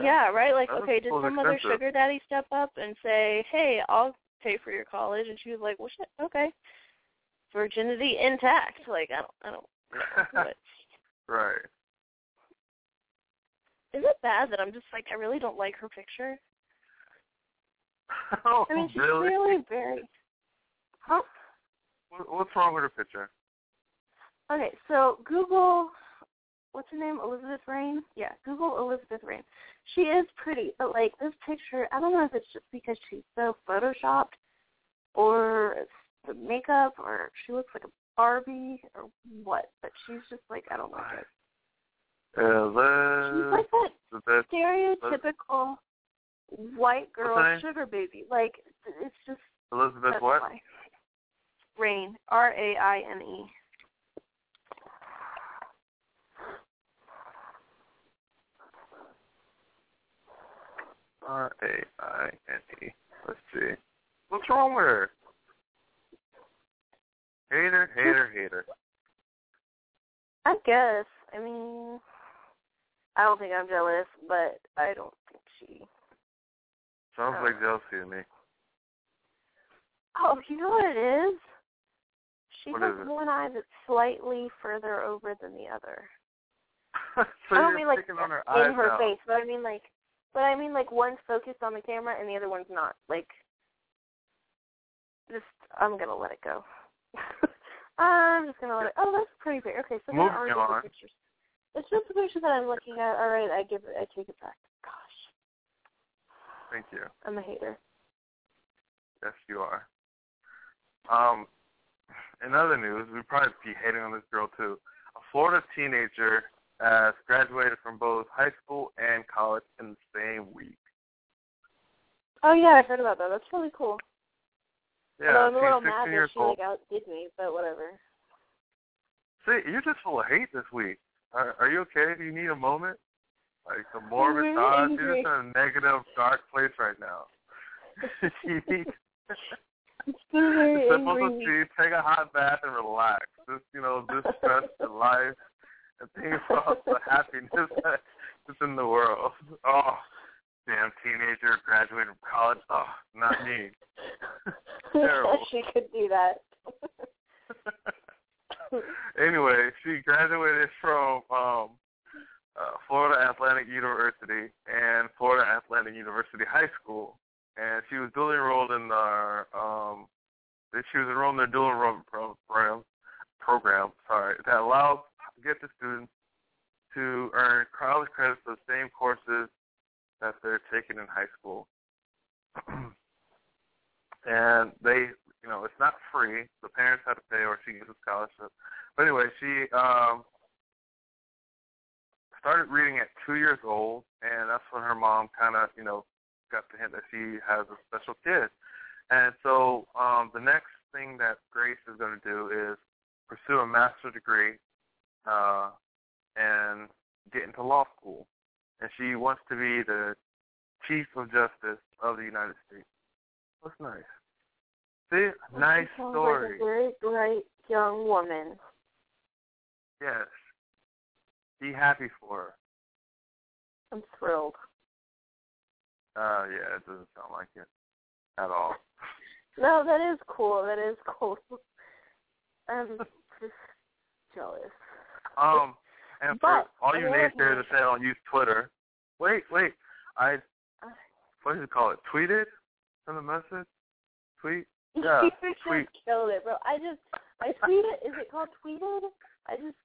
Yeah, right. Like, That okay, did some other sugar daddy step up and say, "Hey, I'll pay for your college," and she was like, "Well, shit, okay." Virginity intact. Like, I don't, I don't know. Right. is it bad that I'm just like, I really don't like her picture? oh, I mean, she's really? really very. What- What's wrong with her picture? Okay, so Google, what's her name? Elizabeth Raine? Yeah, Google Elizabeth Raine. She is pretty, but like this picture, I don't know if it's just because she's so photoshopped or the makeup or she looks like a Barbie or what, but she's just like, I don't like it. Uh, she's like that stereotypical white girl sugar baby. Like, it's just, Elizabeth what? why. Raine, R-A-I-N-E. R A I N E. Let's see. What's wrong with her? Hater, hater, hater. I guess. I mean, I don't think I'm jealous, but I don't think she. Sounds Uh. like jealousy to me. Oh, you know what it is? She What has is it? one eye that's slightly further over than the other. so I don't mean like her in her now. face, but I mean like, but I mean like one's focused on the camera and the other one's not. Like, just I'm gonna let it go. I'm just gonna let it. Oh, that's pretty fair. Okay, so there Moving are on. different pictures. It's just the picture that I'm looking at. All right, I give it. I take it back. Gosh, Thank you. I'm a hater. Yes, you are. Um, in other news, we'd probably be hating on this girl too. A Florida teenager has graduated from both high school and college in the same week. Oh yeah, I heard about that. That's really cool. Yeah, Although I'm a little mad that she old. like outdid me, but whatever. See, you're just full of hate this week. Are, are you okay? Do you need a moment? Like some morbid very mm-hmm, thoughts? You're just in a negative, dark place right now. you need It's very angry week. see. Take a hot bath and relax. Just you know, this stress in life and think about the happiness that's in the world. Oh, damn teenager graduated from college. Oh, not me. Terrible. she could do that. anyway, she graduated from um, uh, Florida Atlantic University and Florida Atlantic University High School, and she was dually enrolled in our um, she was enrolled in their dual enrollment program program. Sorry, that allows get the students to earn college credits for the same courses that they're taking in high school. and they, you know, it's not free. The parents have to pay, or she gets a scholarship. But anyway, she um, started reading at two years old, and that's when her mom kind of, you know, got the hint that she has a special kid. And so um, the next thing that Grace is going to do is pursue a master's degree uh, and get into law school. And she wants to be the Chief of Justice of the United States. That's nice. See, nice story. Like a very bright young woman. Yes. Be happy for her. I'm thrilled. Uh, yeah, it doesn't sound like it at all. No, that is cool. That is cool. I'm just jealous. Um, and for But, all you on the other naysayers that say I don't use Twitter, wait, wait, I, what do you call it? Tweeted? Send a message? Tweet? Yeah, you tweet. just killed it, bro. I just I tweeted. Is it called tweeted? I just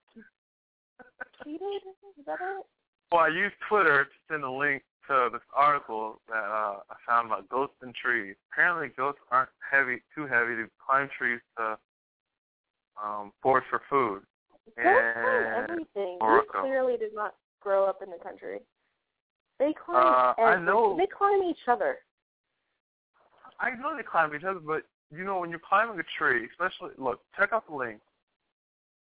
tweeted. Is that it? Well, I used Twitter to send a link to this article that uh, I found about ghosts in trees. Apparently, ghosts aren't heavy, too heavy to climb trees to um, forage for food. Don't climb And everything. You Morocco. clearly did not grow up in the country. They climb. Uh, I know. They climb each other. I know they climb each other, but you know when you're climbing a tree, especially look, check out the link.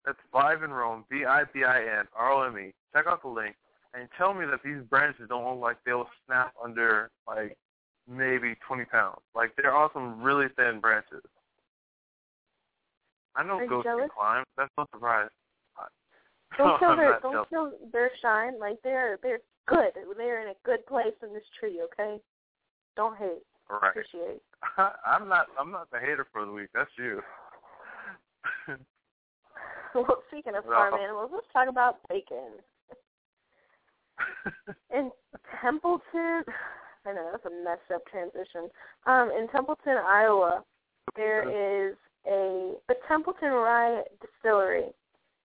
That's Vive in Rome, V I V I N R O M E. Check out the link and tell me that these branches don't look like they'll snap under like maybe 20 pounds. Like they're all some really thin branches. I know Are you ghosts can climb. That's no surprise. Don't kill I'm their don't jealous. kill their shine. Like they're they're good. They're in a good place in this tree. Okay. Don't hate. Right. Appreciate. I'm not. I'm not the hater for the week. That's you. Well, speaking of No. farm animals, let's talk about bacon. in Templeton, I know that's a messed up transition. Um, in Templeton, Iowa, there is a the Templeton Rye Distillery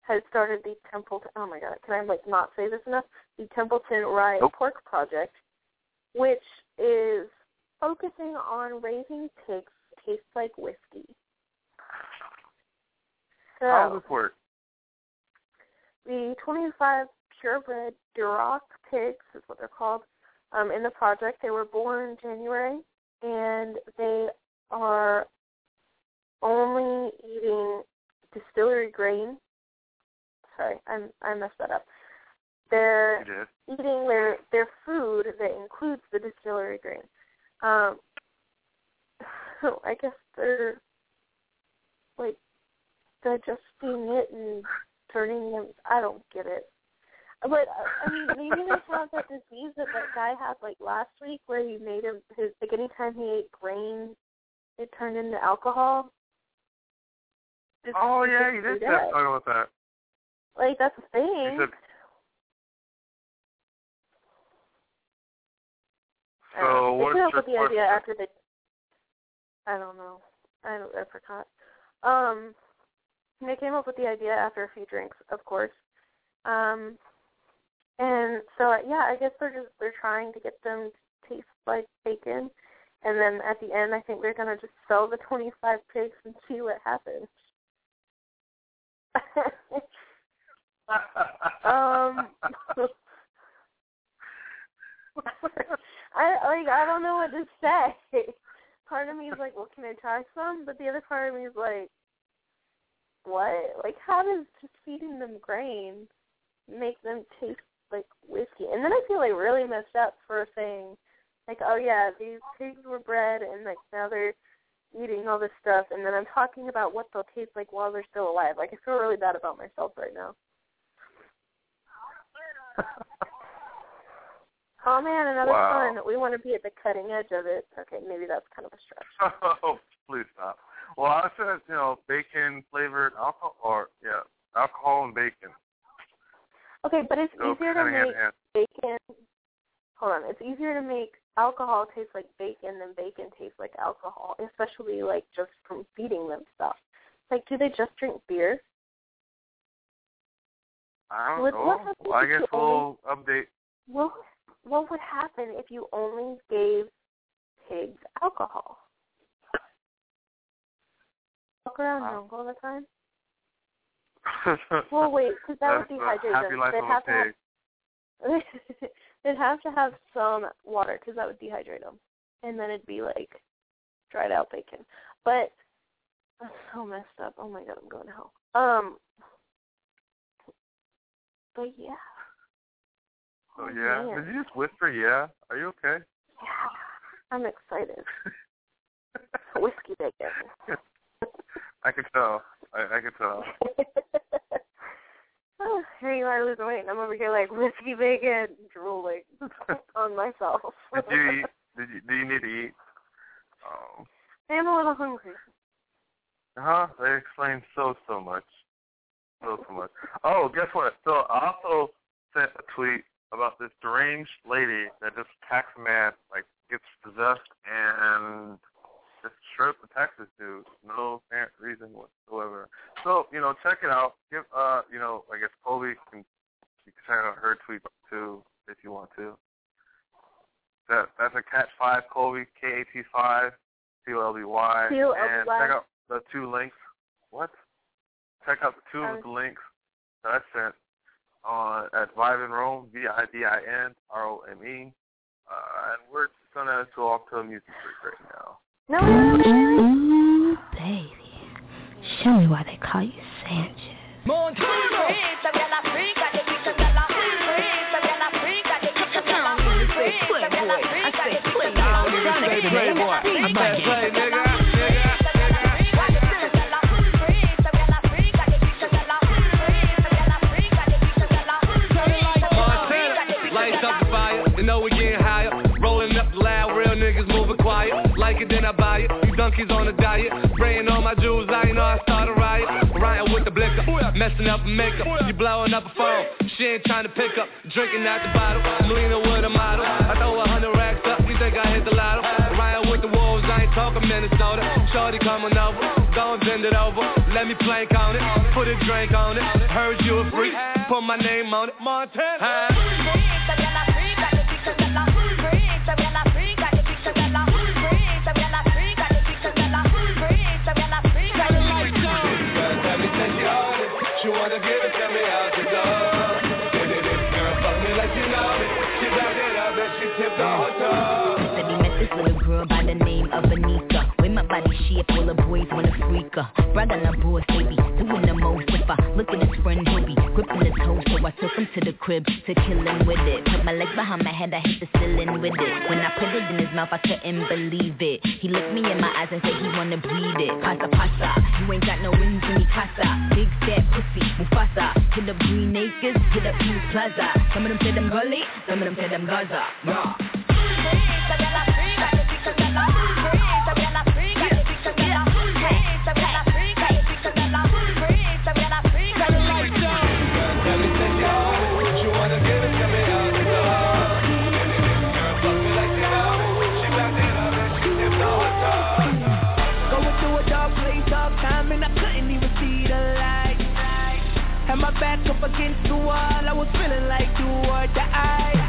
has started the Templeton. Oh my God, can I like not say this enough? The Templeton Rye Pork Project, which is focusing on raising pigs that taste like whiskey. So, this work? the 25 purebred Duroc pigs is what they're called um, in the project. They were born in January, and they are only eating distillery grain. Sorry, I'm, I messed that up. They're eating their their food that includes the distillery grain. Um, so I guess they're like digesting it and turning them. I don't get it. But uh, I mean, maybe they have that disease that that guy had like last week, where he made him his like anytime he ate grain, it turned into alcohol. Just- Oh yeah, you did that. talk about that. Like that's a thing. You said I don't know. So they what's came up your with the idea after they. I don't know. I don't, I forgot. Um, they came up with the idea after a few drinks, of course. Um, and so yeah, I guess they're just they're trying to get them to taste like bacon, and then at the end, I think they're gonna just sell the twenty five pigs and see what happens. um. I like I don't know what to say. Part of me is like, well, can I try some? But the other part of me is like, what? Like, how does just feeding them grain make them taste like whiskey? And then I feel like really messed up for saying, like, oh yeah, these pigs were bred and like now they're eating all this stuff, and then I'm talking about what they'll taste like while they're still alive. Like, I feel really bad about myself right now. Oh man, another Wow. fun. We want to be at the cutting edge of it. Okay, maybe that's kind of a stretch. oh, please stop. Well, I said, you know, bacon flavored alcohol, or yeah, alcohol and bacon. Okay, but it's Go easier to make hand. bacon. Hold on, it's easier to make alcohol taste like bacon than bacon taste like alcohol, especially like just from feeding them stuff. Like, do they just drink beer? I don't What- know. Well, I guess we'll update. What what would happen if you only gave pigs alcohol? Walk around Wow. drunk all the time? Well, wait, because that would dehydrate them. They'd have to have. They'd have to have some water because that would dehydrate them, and then it'd be like dried out bacon. But that's so messed up. Oh my god, I'm going to hell. Um, but yeah, Oh, oh, yeah, man. did you just whisper? Yeah. Are you okay? yeah, I'm excited. Whiskey bacon. I could tell. I, I could tell. oh, here you are losing weight, and I'm over here like whiskey bacon, drooling on myself. Did you eat? Did you? Do you need to eat? Oh. I'm a little hungry. Huh? They explain so so much. So so much. Oh, guess what? So I also sent a tweet about this deranged lady that just attacks a man, like gets possessed and just straight up attacks this dude. No apparent reason whatsoever. So, you know, check it out. Give uh, you know, I guess Colby can you can check out her tweet too if you want to. That that's a catch five Colby, K A T five, C O L B Y. And check out the two links. What? Check out the two of the links that I sent on at Vibin Rome, V I B I N R O M E. Uh, and we're just gonna go off to a music break right now. No, no, no, no. Ooh, baby. Show me why they call you Sanchez. Montana, buy it. These donkeys on a diet. Spraying all my jewels, I know I start a riot. Riding with the blicker, messing up the makeup. You blowing up a phone. She ain't trying to pick up. Drinking out the bottle. I'm leaning with a model. I throw a hundred racks up. You think I hit the lotto? Riding with the wolves, I ain't talking Minnesota. Shorty coming over. don't bend it over. Let me plank on it. Put a drink on it. Heard you a freak. Put my name on it. Montana. She shape, all the boys wanna freak her. Brag on the boss, baby, doing the most. If I look at his friend, he'll be gripping his toes. So I took him to the crib to kill him with it. Put my legs behind my head, I hit the ceiling with it. When I put it in his mouth, I couldn't believe it. He looked me in my eyes and said he wanna breathe it. Pasa pasa, you ain't got no wings in me casa. Big fat pussy, Mufasa. Hit up Green Acres, hit up Peace Plaza. Some of them say them gully, some of them say them Gaza. Raw. Back up against the wall, I was feeling like do or die. Oh,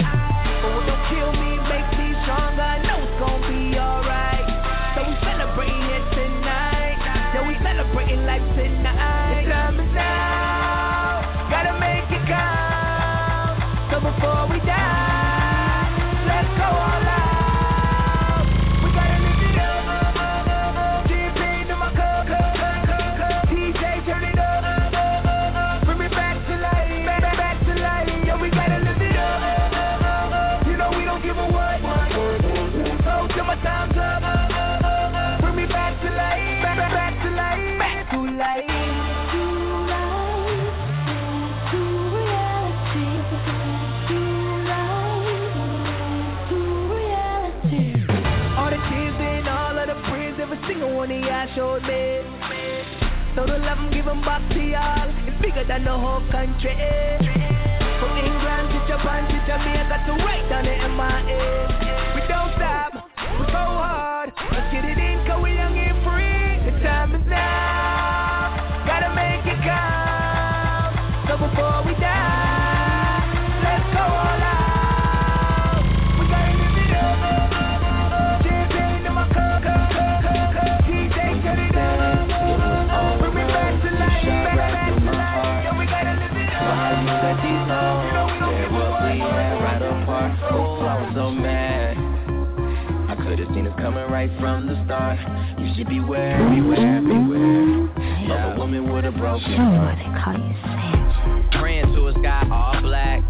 showed me. So the love give them back to y'all. It's bigger than the whole country. Eh? From England to Japan to Jamaica to right down the MIA. Coming right from the start. You should beware, beware, beware of a woman with a broken heart. Praying to a sky all black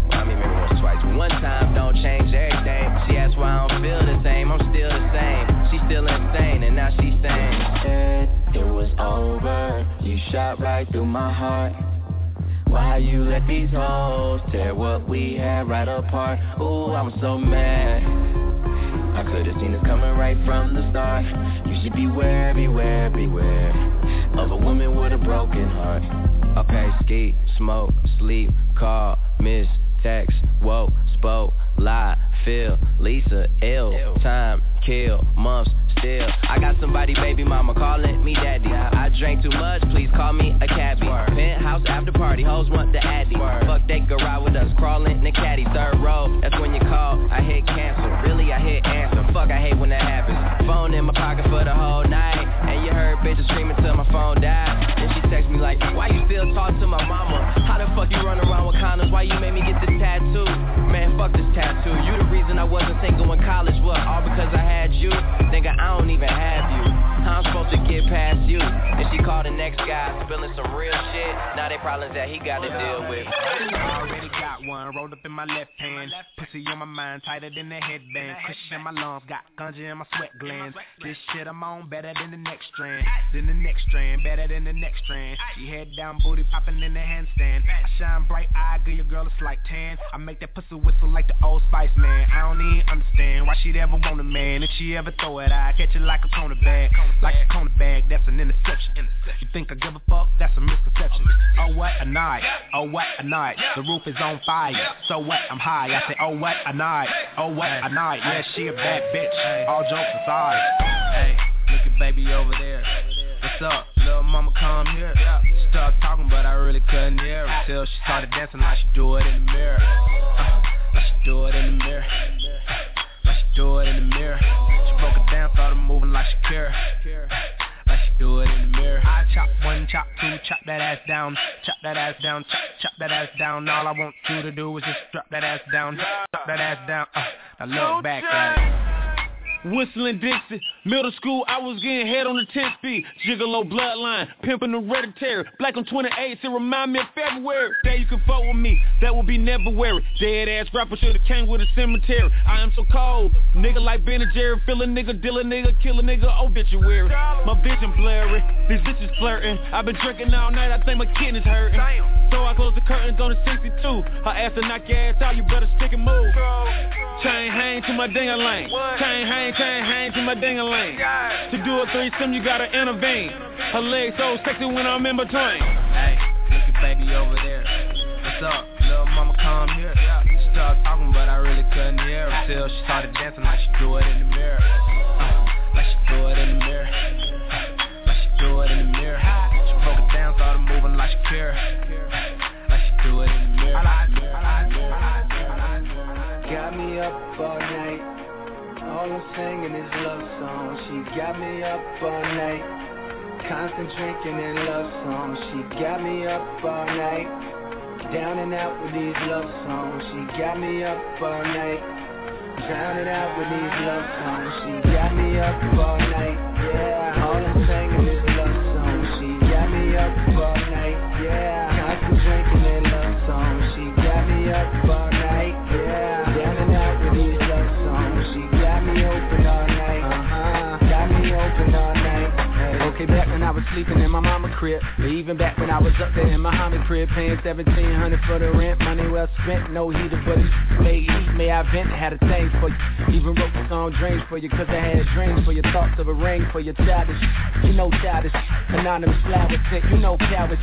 I mean, maybe once, twice. One time don't change everything. She asked why I don't feel the same. I'm still the same. She's still insane, and now she's saying, it was over. You shot right through my heart. Why you let these hoes tear what we had right apart? Ooh, I'm so mad. I could've seen it coming right from the start. You should beware, beware, beware of a woman with a broken heart. Okay, ski, smoke, sleep, call, miss, text, woke, spoke, lie, feel, Lisa, ill, time, kill, months, still. I got somebody, baby mama, calling me daddy. I drank too much, please call me a cabbie. Penthouse after party, hoes want the addy. Fuck, they go ride with us, crawling in the caddy. Third row, that's when you call. I hit cancel, really I hit answer. Fuck, I hate when that happens. Phone in my pocket for the whole night, and you heard bitches screaming till my phone died. Then she text me like, why you still talk to my mama? How the fuck you run around with condoms? Why you made me get this tattoo? Man, fuck this tattoo. You the reason I wasn't single in college. What? All because I had you? Nigga, I don't even have you. I'm supposed to get past you? And she called the next guy, spilling some real shit. Now they problems that he got to deal with. Already got one rolled up in my left hand. Pussy on my mind, tighter than the headband. Cushion in my lungs, got ganja in my sweat glands. This shit I'm on better than the next strand. Than the next strand, better than the next strand. She head down, booty popping in the handstand. I shine bright eye, give your girl a slight tan. I make that pussy whistle like the old Spice man. I don't even understand why she'd ever want a man. If she ever throw it, I catch it like a corner bag. Like a corner bag, that's an interception. You think I give a fuck? That's a misconception. Oh what a night, oh what a night. The roof is on fire, so what? I'm high. I say, oh what a night, oh what a night. Yeah, she a bad bitch. All jokes aside. Hey, look at baby over there. What's up? Little mama come here. She started talking, but I really couldn't hear her till she started dancing like she do it in the mirror. Uh, like she do it in the mirror. Do it in the mirror. She broke it down, started moving like she care. Like she do it in the mirror. I chop one, chop two, chop that ass down, chop that ass down, chop, chop that ass down. All I want you to do is just drop that ass down, drop that ass down. Uh, now look back at it. Whistling Dixie, middle school, I was getting head on the 10 speed. Gigolo bloodline, pimping hereditary. Black on 28, it remind me of February. That you can fuck with me, that would be never weary. Dead ass rapper should've came with a cemetery. I am so cold, nigga like Ben and Jerry. Fill a nigga, deal a nigga, kill a nigga, obituary. My vision blurry, these bitches flirting. I've been drinking all night, I think my kidneys hurting. So I close the curtains on the 62. Her ass to knock your ass out, you better stick and move. Chain hang to my ding-a-ling. Chain hang, chain hang to my ding-a-ling. To do a threesome, you gotta intervene. Her legs so sexy when I'm in between. Hey, look at baby over there. What's up? Little mama come here. She started talking, but I really couldn't hear her till she started dancing like she do it in the mirror. Uh, like she do it in the mirror. Like she do it in the mirror. She broke it down, started moving like she care. Like she do it in the mirror. Got me up all night. All I'm singing is love songs. She got me up all night. Constant drinking and love songs. She got me up all night. Down and out with these love songs. She got me up all night. Drowning out with these love songs. She got me up all night. Yeah, all I'm singing is love songs. She got me up was sleeping in my mama crib. But even back when I was up there in my homie crib, paying 1700 for the rent, money well spent, no heater, but it may eat, may I vent, had a thing for you. Even wrote the song Dreams for you, cause I had dreams for your thoughts of a ring for your childish. You know childish, anonymous flower scent, you know cowards.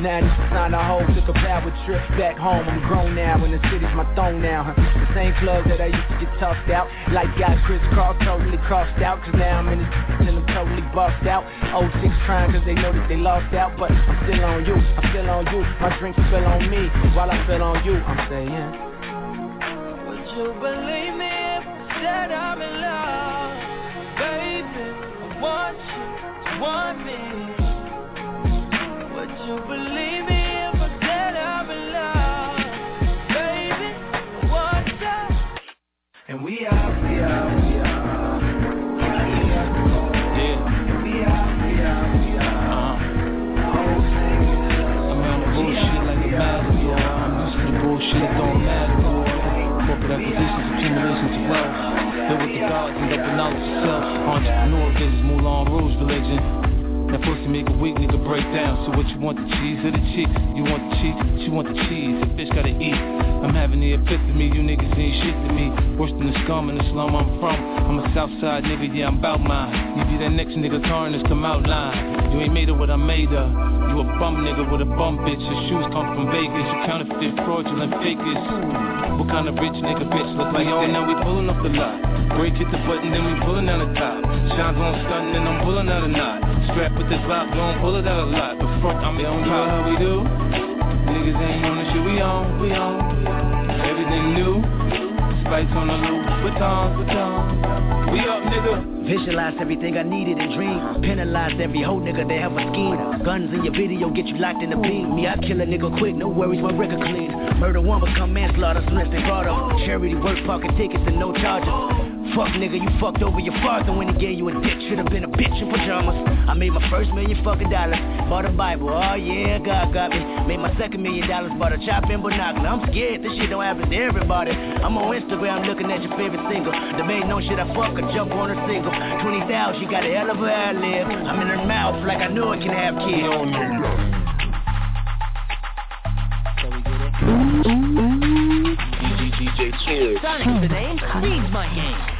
Now this is not a hoe, took a power trip back home. I'm grown now, and the city's my throne now. Huh? The same club that I used to get tossed out, like got crisscross, totally crossed out, cause now I'm in this and I'm totally bossed out. 06 trying cause they know that they lost out, but I'm still on you, I'm still on you. My drinks spill on me while I spill on you. I'm saying. Would you believe me if I said I'm in love? Baby, I want you to want me. Would you believe me if I said I'm in Bullshit don't matter. Corporate acquisitions, accumulations of wealth. Live with the gods, end up with knowledge of self. Entrepreneur business, Moulin Rouge religion. That pussy make a weak nigga break down. So what you want, the cheese or the cheek? You want the cheek, she want the cheese. The bitch gotta eat. I'm having the epiphany, you niggas ain't shit to me. Worse than the scum in the slum I'm from. I'm a Southside nigga, yeah, I'm bout mine. You be that next nigga turn this come out line. You ain't made of what I made of. You a bum nigga with a bum bitch. Your shoes come from Vegas. You counterfeit, fraudulent, fakers. What kind of rich nigga bitch look like that? Now we pulling off the lot. Break hit the button, then we pulling down the top. Shines on stunting, and I'm pulling out a knot. Strap with this lock, gon' pull it out a lot. But front, I'm on top. how we do. Niggas ain't on the shit we on, we on. Everything new. Spikes on the loop, batons, batons. We up, nigga. Visualize everything I needed and dreamed. Penalize every whole nigga that have a scheme. Guns in your video get you locked in the beam. Me, I kill a nigga quick, no worries, my record clean. Murder one become manslaughter, as they brought up. Charity work, pocket tickets and no charges. Fuck nigga, you fucked over your father when he gave you a dick. Should've been a bitch in pajamas. I made my first million fucking dollars. Bought a Bible, oh yeah, God got me. Made my second million dollars, bought a chop and binocular. I'm scared, this shit don't happen to everybody. I'm on Instagram looking at your favorite single. The main no shit, I fuck her, jump on a single. 20,000, she got a hell of a ad lib. I'm in her mouth like I know it can have kids. No, no, no. DJ Cheers. Sonic's the name, Speed's my game.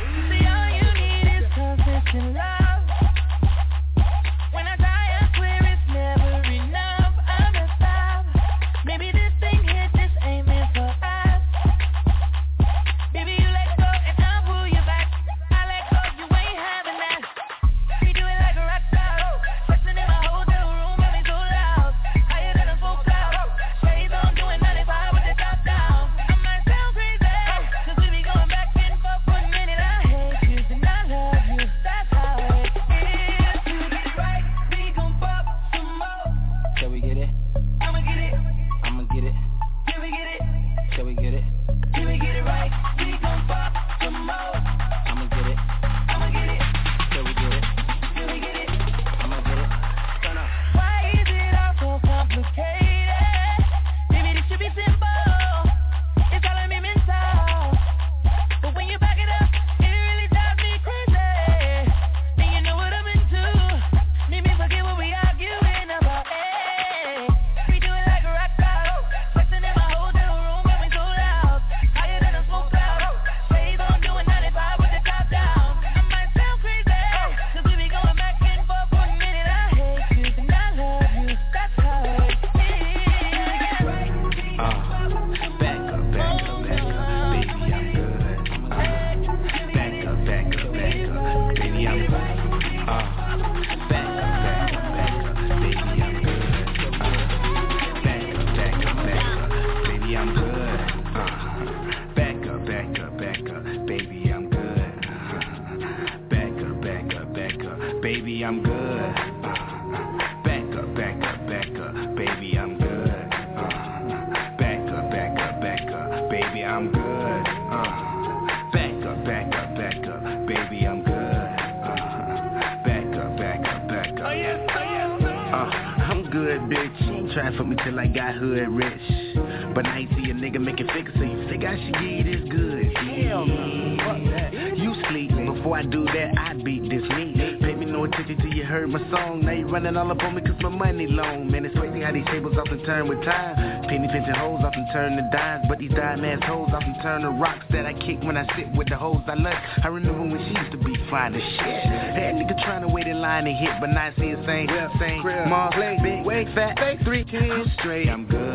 Running all up on me cause my money long. Man, it's crazy how these tables often turn with time. Penny pinching hoes often turn to dimes, but these dime ass hoes often turn to rocks that I kick when I sit with the hoes I love. I remember when she used to be fine as shit. That nigga trying to wait in line and hit, but not see the same, same. Mom, big, wait, fat, fake, three, ten, straight. I'm good.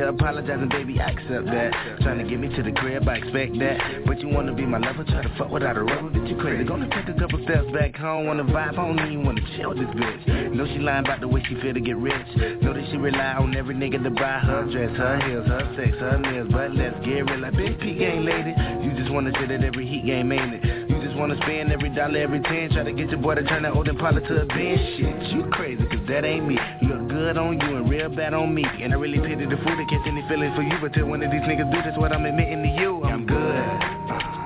Here apologizing, baby, I accept that. Trying to get me to the crib, I expect that. But you wanna be my lover, try to fuck without a rubber, bitch, you crazy. Gonna take a couple steps back home, wanna vibe, I don't even wanna chill this bitch. Know she lying about the way she feel to get rich. Know that she rely on every nigga to buy her dress, her heels, her sex, her nails. But let's get real, like big P game lady. You just wanna sit at every heat game, ain't it? Wanna spend every dollar, every ten. Try to get your boy to turn that old Impala to a Benz. Shit, you crazy, cause that ain't me. Look good on you and real bad on me. And I really pity the fool that catch any feelings for you. But till one of these niggas do, that's what I'm admitting to you. I'm good.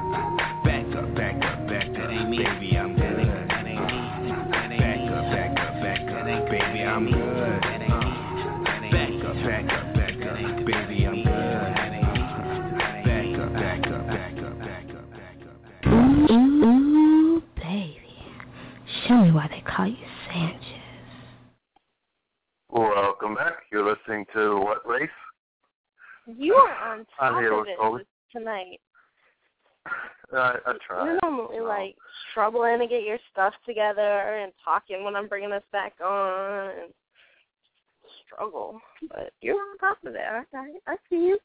Show me why they call you Sanchez. Welcome back. You're listening to WhatRace? You are on I'm top here of it Colby. tonight. I, I try. You're normally um, like struggling to get your stuff together and talking when I'm bringing us back on and struggle. But you're on top of it. I, I, I see you.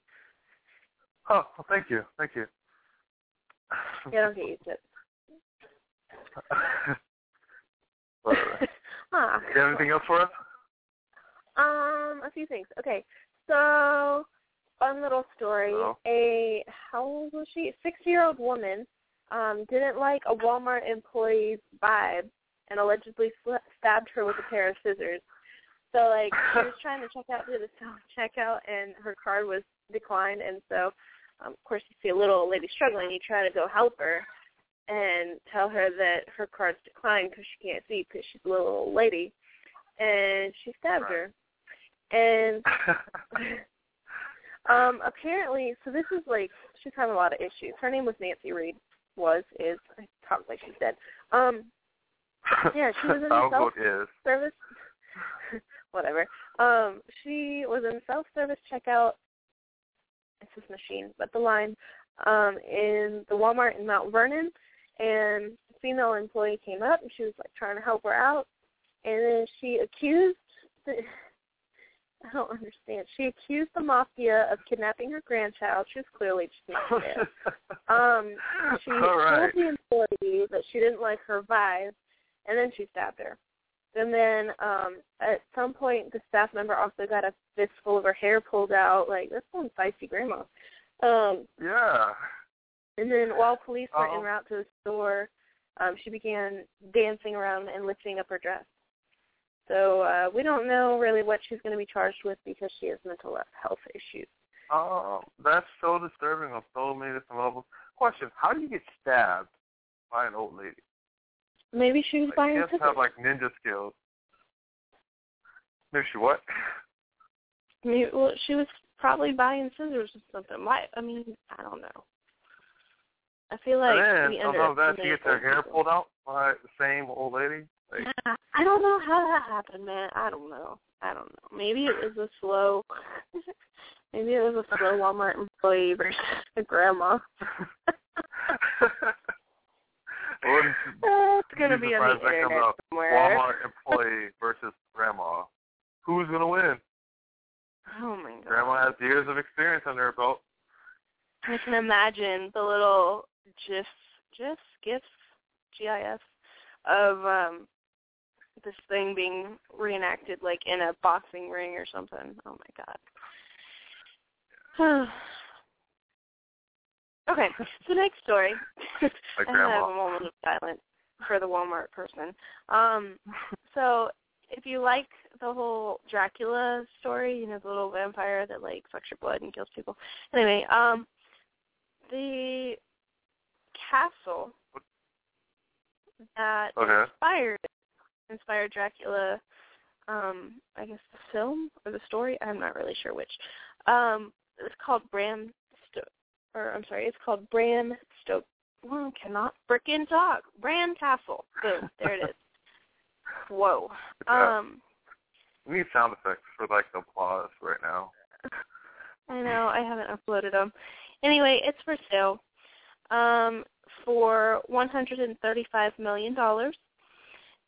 Oh, well, thank you. Thank you. Yeah, don't get used to it. Whatever. Ah. you have anything else for us? Um, a few things. Okay, so fun little story. A how old was she? Six-year-old woman um didn't like a Walmart employee's vibe and allegedly sl- stabbed her with a pair of scissors. So like she was trying to check out through the self checkout and her card was declined, and so um, of course you see a little old lady struggling. You try to go help her and tell her that her card's declined because she can't see because she's a little old lady, and she stabbed her. And um apparently, so this is like she's having a lot of issues. Her name was Nancy Reed. Was is I talk like she's dead. Um, yeah, she was in the self service. whatever. Um, she was in self service checkout. It's this machine, but the line um in the Walmart in Mount Vernon, and a female employee came up and she was like trying to help her out, and then she accused. The, I don't understand. She accused the mafia of kidnapping her grandchild. She was clearly just not there. um, she right. told the employee that she didn't like her vibe, and then she stabbed her. And then um at some point the staff member also got a fistful of her hair pulled out. Like this one feisty grandma. Um Yeah. And then while police were en route to the store, um, she began dancing around and lifting up her dress. So uh, we don't know really what she's going to be charged with because she has mental health issues. Oh, that's so disturbing on so many different levels. Question: How do you get stabbed by an old lady? Maybe she was Like, buying she scissors. have like ninja skills. Maybe she what? Maybe, well, she was probably buying scissors or something. Why? I mean, I don't know. I feel like and we then, top that, she gets her hair pulled out by the same old lady. Like, I don't know how that happened, man. I don't know. I don't know. Maybe it was a slow. maybe it was a slow Walmart employee versus a grandma. Uh, it's gonna be on the internet somewhere. Walmart employee versus grandma. Who's gonna win? Oh my god. Grandma has years of experience under her belt. I can imagine the little GIF, GIFs, GIFs, GIFs of um this thing being reenacted like in a boxing ring or something. Oh my god. okay, so next story. I have a moment of silence for the Walmart person. Um, so if you like the whole Dracula story, you know, the little vampire that like sucks your blood and kills people. Anyway, um, the castle that Okay. inspired inspired Dracula. Um, I guess the film or the story. I'm not really sure which. Um, it's called Bram Sto or I'm sorry, it's called Bram Stoke. Well, cannot frickin' talk. Bran Castle. Boom, there it is. Whoa. Yeah. Um, We need sound effects for like applause right now. I know I haven't uploaded them. Anyway, it's for sale um, for 135 million dollars.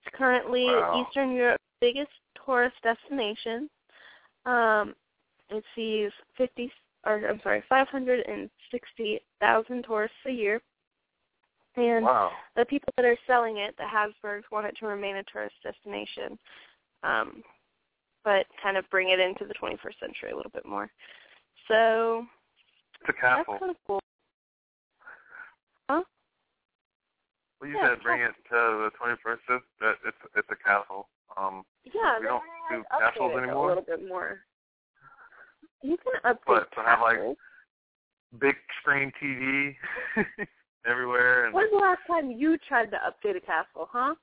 It's currently Wow. Eastern Europe's biggest tourist destination. Um, it sees 50 or I'm sorry, 560,000 tourists a year. And Wow. the people that are selling it, the Habsburgs, want it to remain a tourist destination, um, but kind of bring it into the 21st century a little bit more. So It's a that's castle. kind of cool. Huh? Well, you Yeah, said bring it to the 21st. It's it's it's a castle. Um, Yeah, we don't do castles it a anymore. little bit more. You can update But to have like big screen TV everywhere, and When's the last time you tried to update a castle, huh?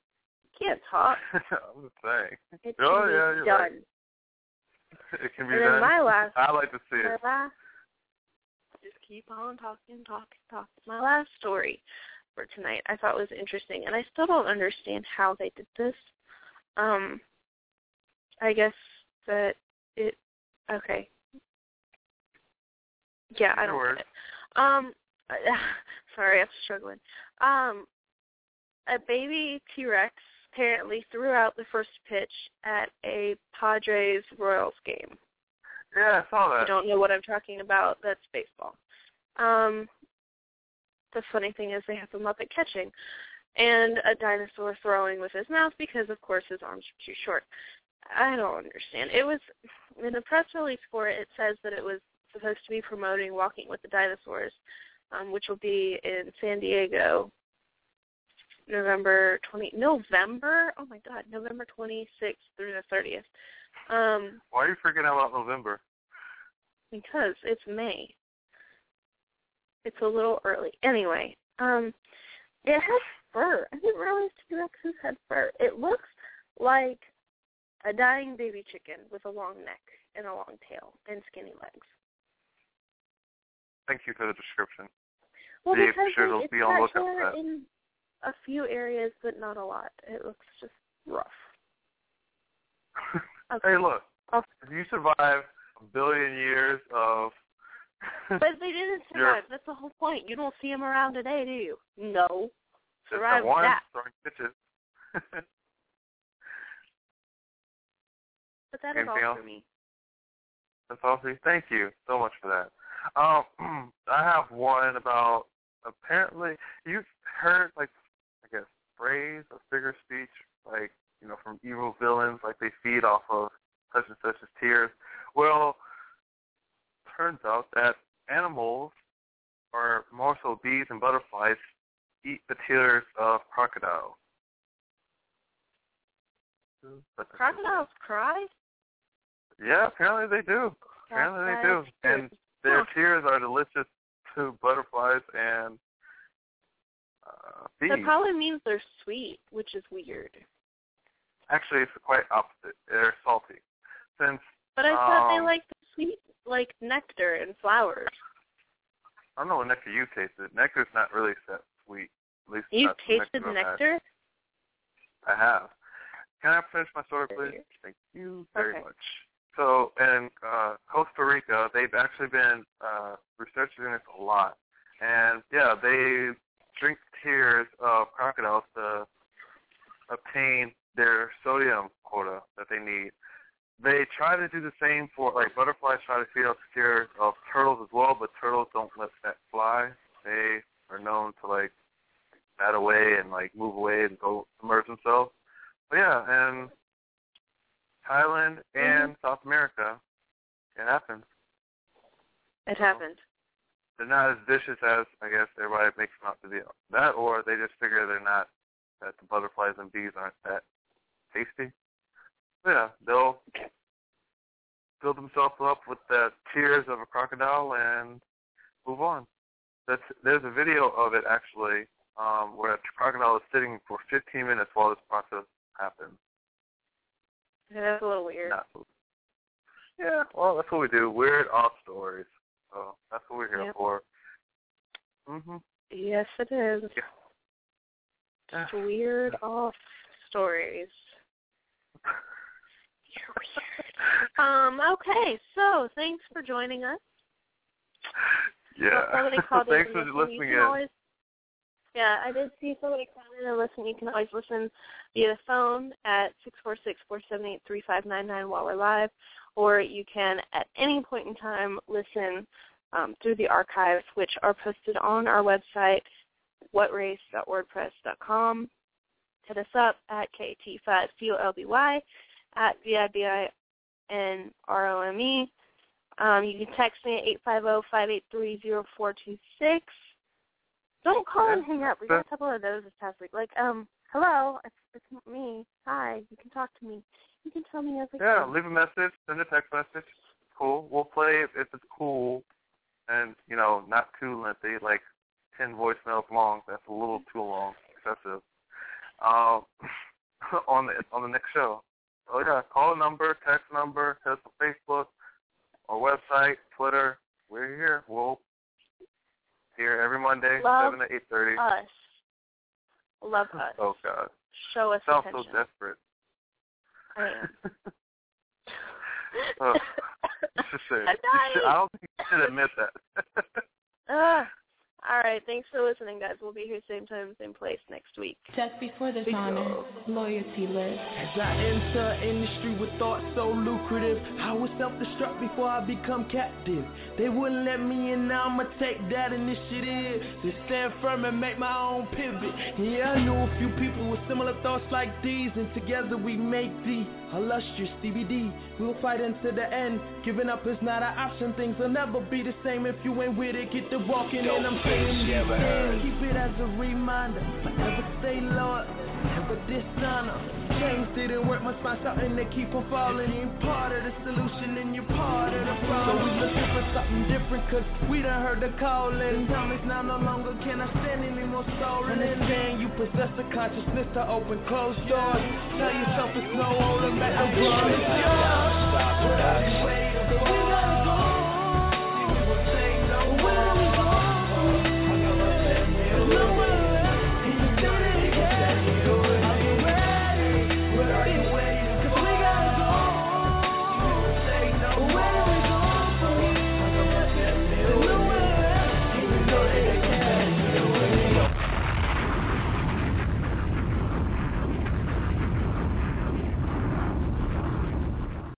You can't talk. I'm just saying. It oh yeah, you're done. right. It can be And done. my last- I like to see My it. last, keep on talking, talking, talking. My last story for tonight I thought was interesting, and I still don't understand how they did this. Um, I guess that it. Okay. Yeah, I don't get it. Um, sorry, I'm struggling. Um, a baby T Rex apparently threw out the first pitch at a Padres Royals game. Yeah, I saw If that. you don't know what I'm talking about, that's baseball. Um, the funny thing is they have the Muppet catching and a dinosaur throwing with his mouth because, of course, his arms are too short. I don't understand. It was in the press release for it. It says that it was supposed to be promoting Walking with the Dinosaurs, um, which will be in San Diego, November twenty. November? Oh my God, November twenty sixth through the thirtieth. Um, Why are you freaking out about November? because it's May. It's a little early. Anyway, um, it has fur. I didn't realize T-Rexes had fur. It looks like a dying baby chicken with a long neck and a long tail and skinny legs. Thank you for the description. Well, Be because like, it's be on got lookout hair that. in a few areas, but not a lot. It looks just rough. Hey, look. Oh. If you survive a billion years of But they didn't survive. That's the whole point. You don't see them around today, do you? No. Survive that. But that is all Anything else? for me. That's awesome. Thank you so much for that. Um, I have one about apparently you've heard like I guess phrase or figure of speech like you know from evil villains like they feed off of such and such as tears. Well, turns out that animals or more so bees and butterflies eat the tears of crocodiles. Crocodiles cry? Yeah, apparently they do. Apparently they do. And their tears are delicious to butterflies and uh, bees. That probably means they're sweet, which is weird. Actually, it's quite opposite. They're salty. Since But I thought they um, liked the sweet, like nectar and flowers. I don't know what nectar you tasted. Nectar's not really that sweet. At least You tasted I've nectar? I have. Can I finish my story, please? Thank you very Okay. much. So in uh, Costa Rica, they've actually been uh, researching this a lot, and yeah, they drink tears of crocodiles to obtain their sodium quota that they need. They try to do the same for like butterflies try to feed off the of turtles as well, but turtles don't let that fly. They are known to like bat away and like move away and go submerge themselves. But yeah, and Thailand and mm-hmm. South America, it happens. It happened. They're not as vicious as I guess everybody makes them out to be. That or they just figure they're not that the butterflies and bees aren't that tasty. Yeah, they'll fill themselves up with the tears of a crocodile and move on. That's there's a video of it actually um, where a crocodile is sitting for 15 minutes while this process happens. Yeah, that's a little weird. Not yeah, well, that's what we do. Weird off stories. So that's what we're here Yep. for. Mhm. Yes, it is. Just weird off stories. Um. Okay. So thanks for joining us. Yeah. Thanks for listen. listening in. always, yeah, I did see somebody call in and listen. You can always listen via the phone at six four six four seven eight three five nine nine while we're live, or you can at any point in time listen um, through the archives, which are posted on our website, whatrace.wordpress.com. Hit us up at KT5COLBY at V-I-B-I-N-R-O-M-E. Um, you can text me at 850-583-0426. Don't call and hang up. We got a couple of those this past week. Like, um, hello, it's, it's me. Hi, you can talk to me. You can tell me everything. Yeah, leave a message, send a text message. Cool. We'll play if, if it's cool and, you know, not too lengthy, like 10 voicemails long. That's a little too long, excessive. Um, on the on the next show. Oh yeah, call a number, text number, hit us on Facebook, our website, Twitter. We're here. We'll here every Monday, Love seven to eight thirty. Us. Love us. Oh God, Show us sounds attention. so desperate. I am. Uh, you should say. I'm it. Should- I don't think you should admit that. Ah. All right. Thanks for listening, guys. We'll be here same time, same place next week. Just before this honor, loyalty list. As I enter industry with thoughts so lucrative, I would self-destruct before I become captive. They wouldn't let me in, now I'ma take that initiative to stand firm and make my own pivot. Yeah, I knew a few people with similar thoughts like these, and together we make the illustrious DVD. We'll fight until the end. Giving up is not an option. Things will never be the same if you ain't with it. Get to walking, and I'm heard. Keep it as a reminder. Never stay loyal. Never dishonor. James didn't work my spots out and they keep on falling. You part of the solution and you're part of the problem. So we looking for something different cause we done heard the call. And time is now no longer can I stand anymore stolen. Understand you possess the consciousness to open closed doors. Tell yourself it's no longer back. I'm. It's yours. Stop. We gotta go. We will take no way no.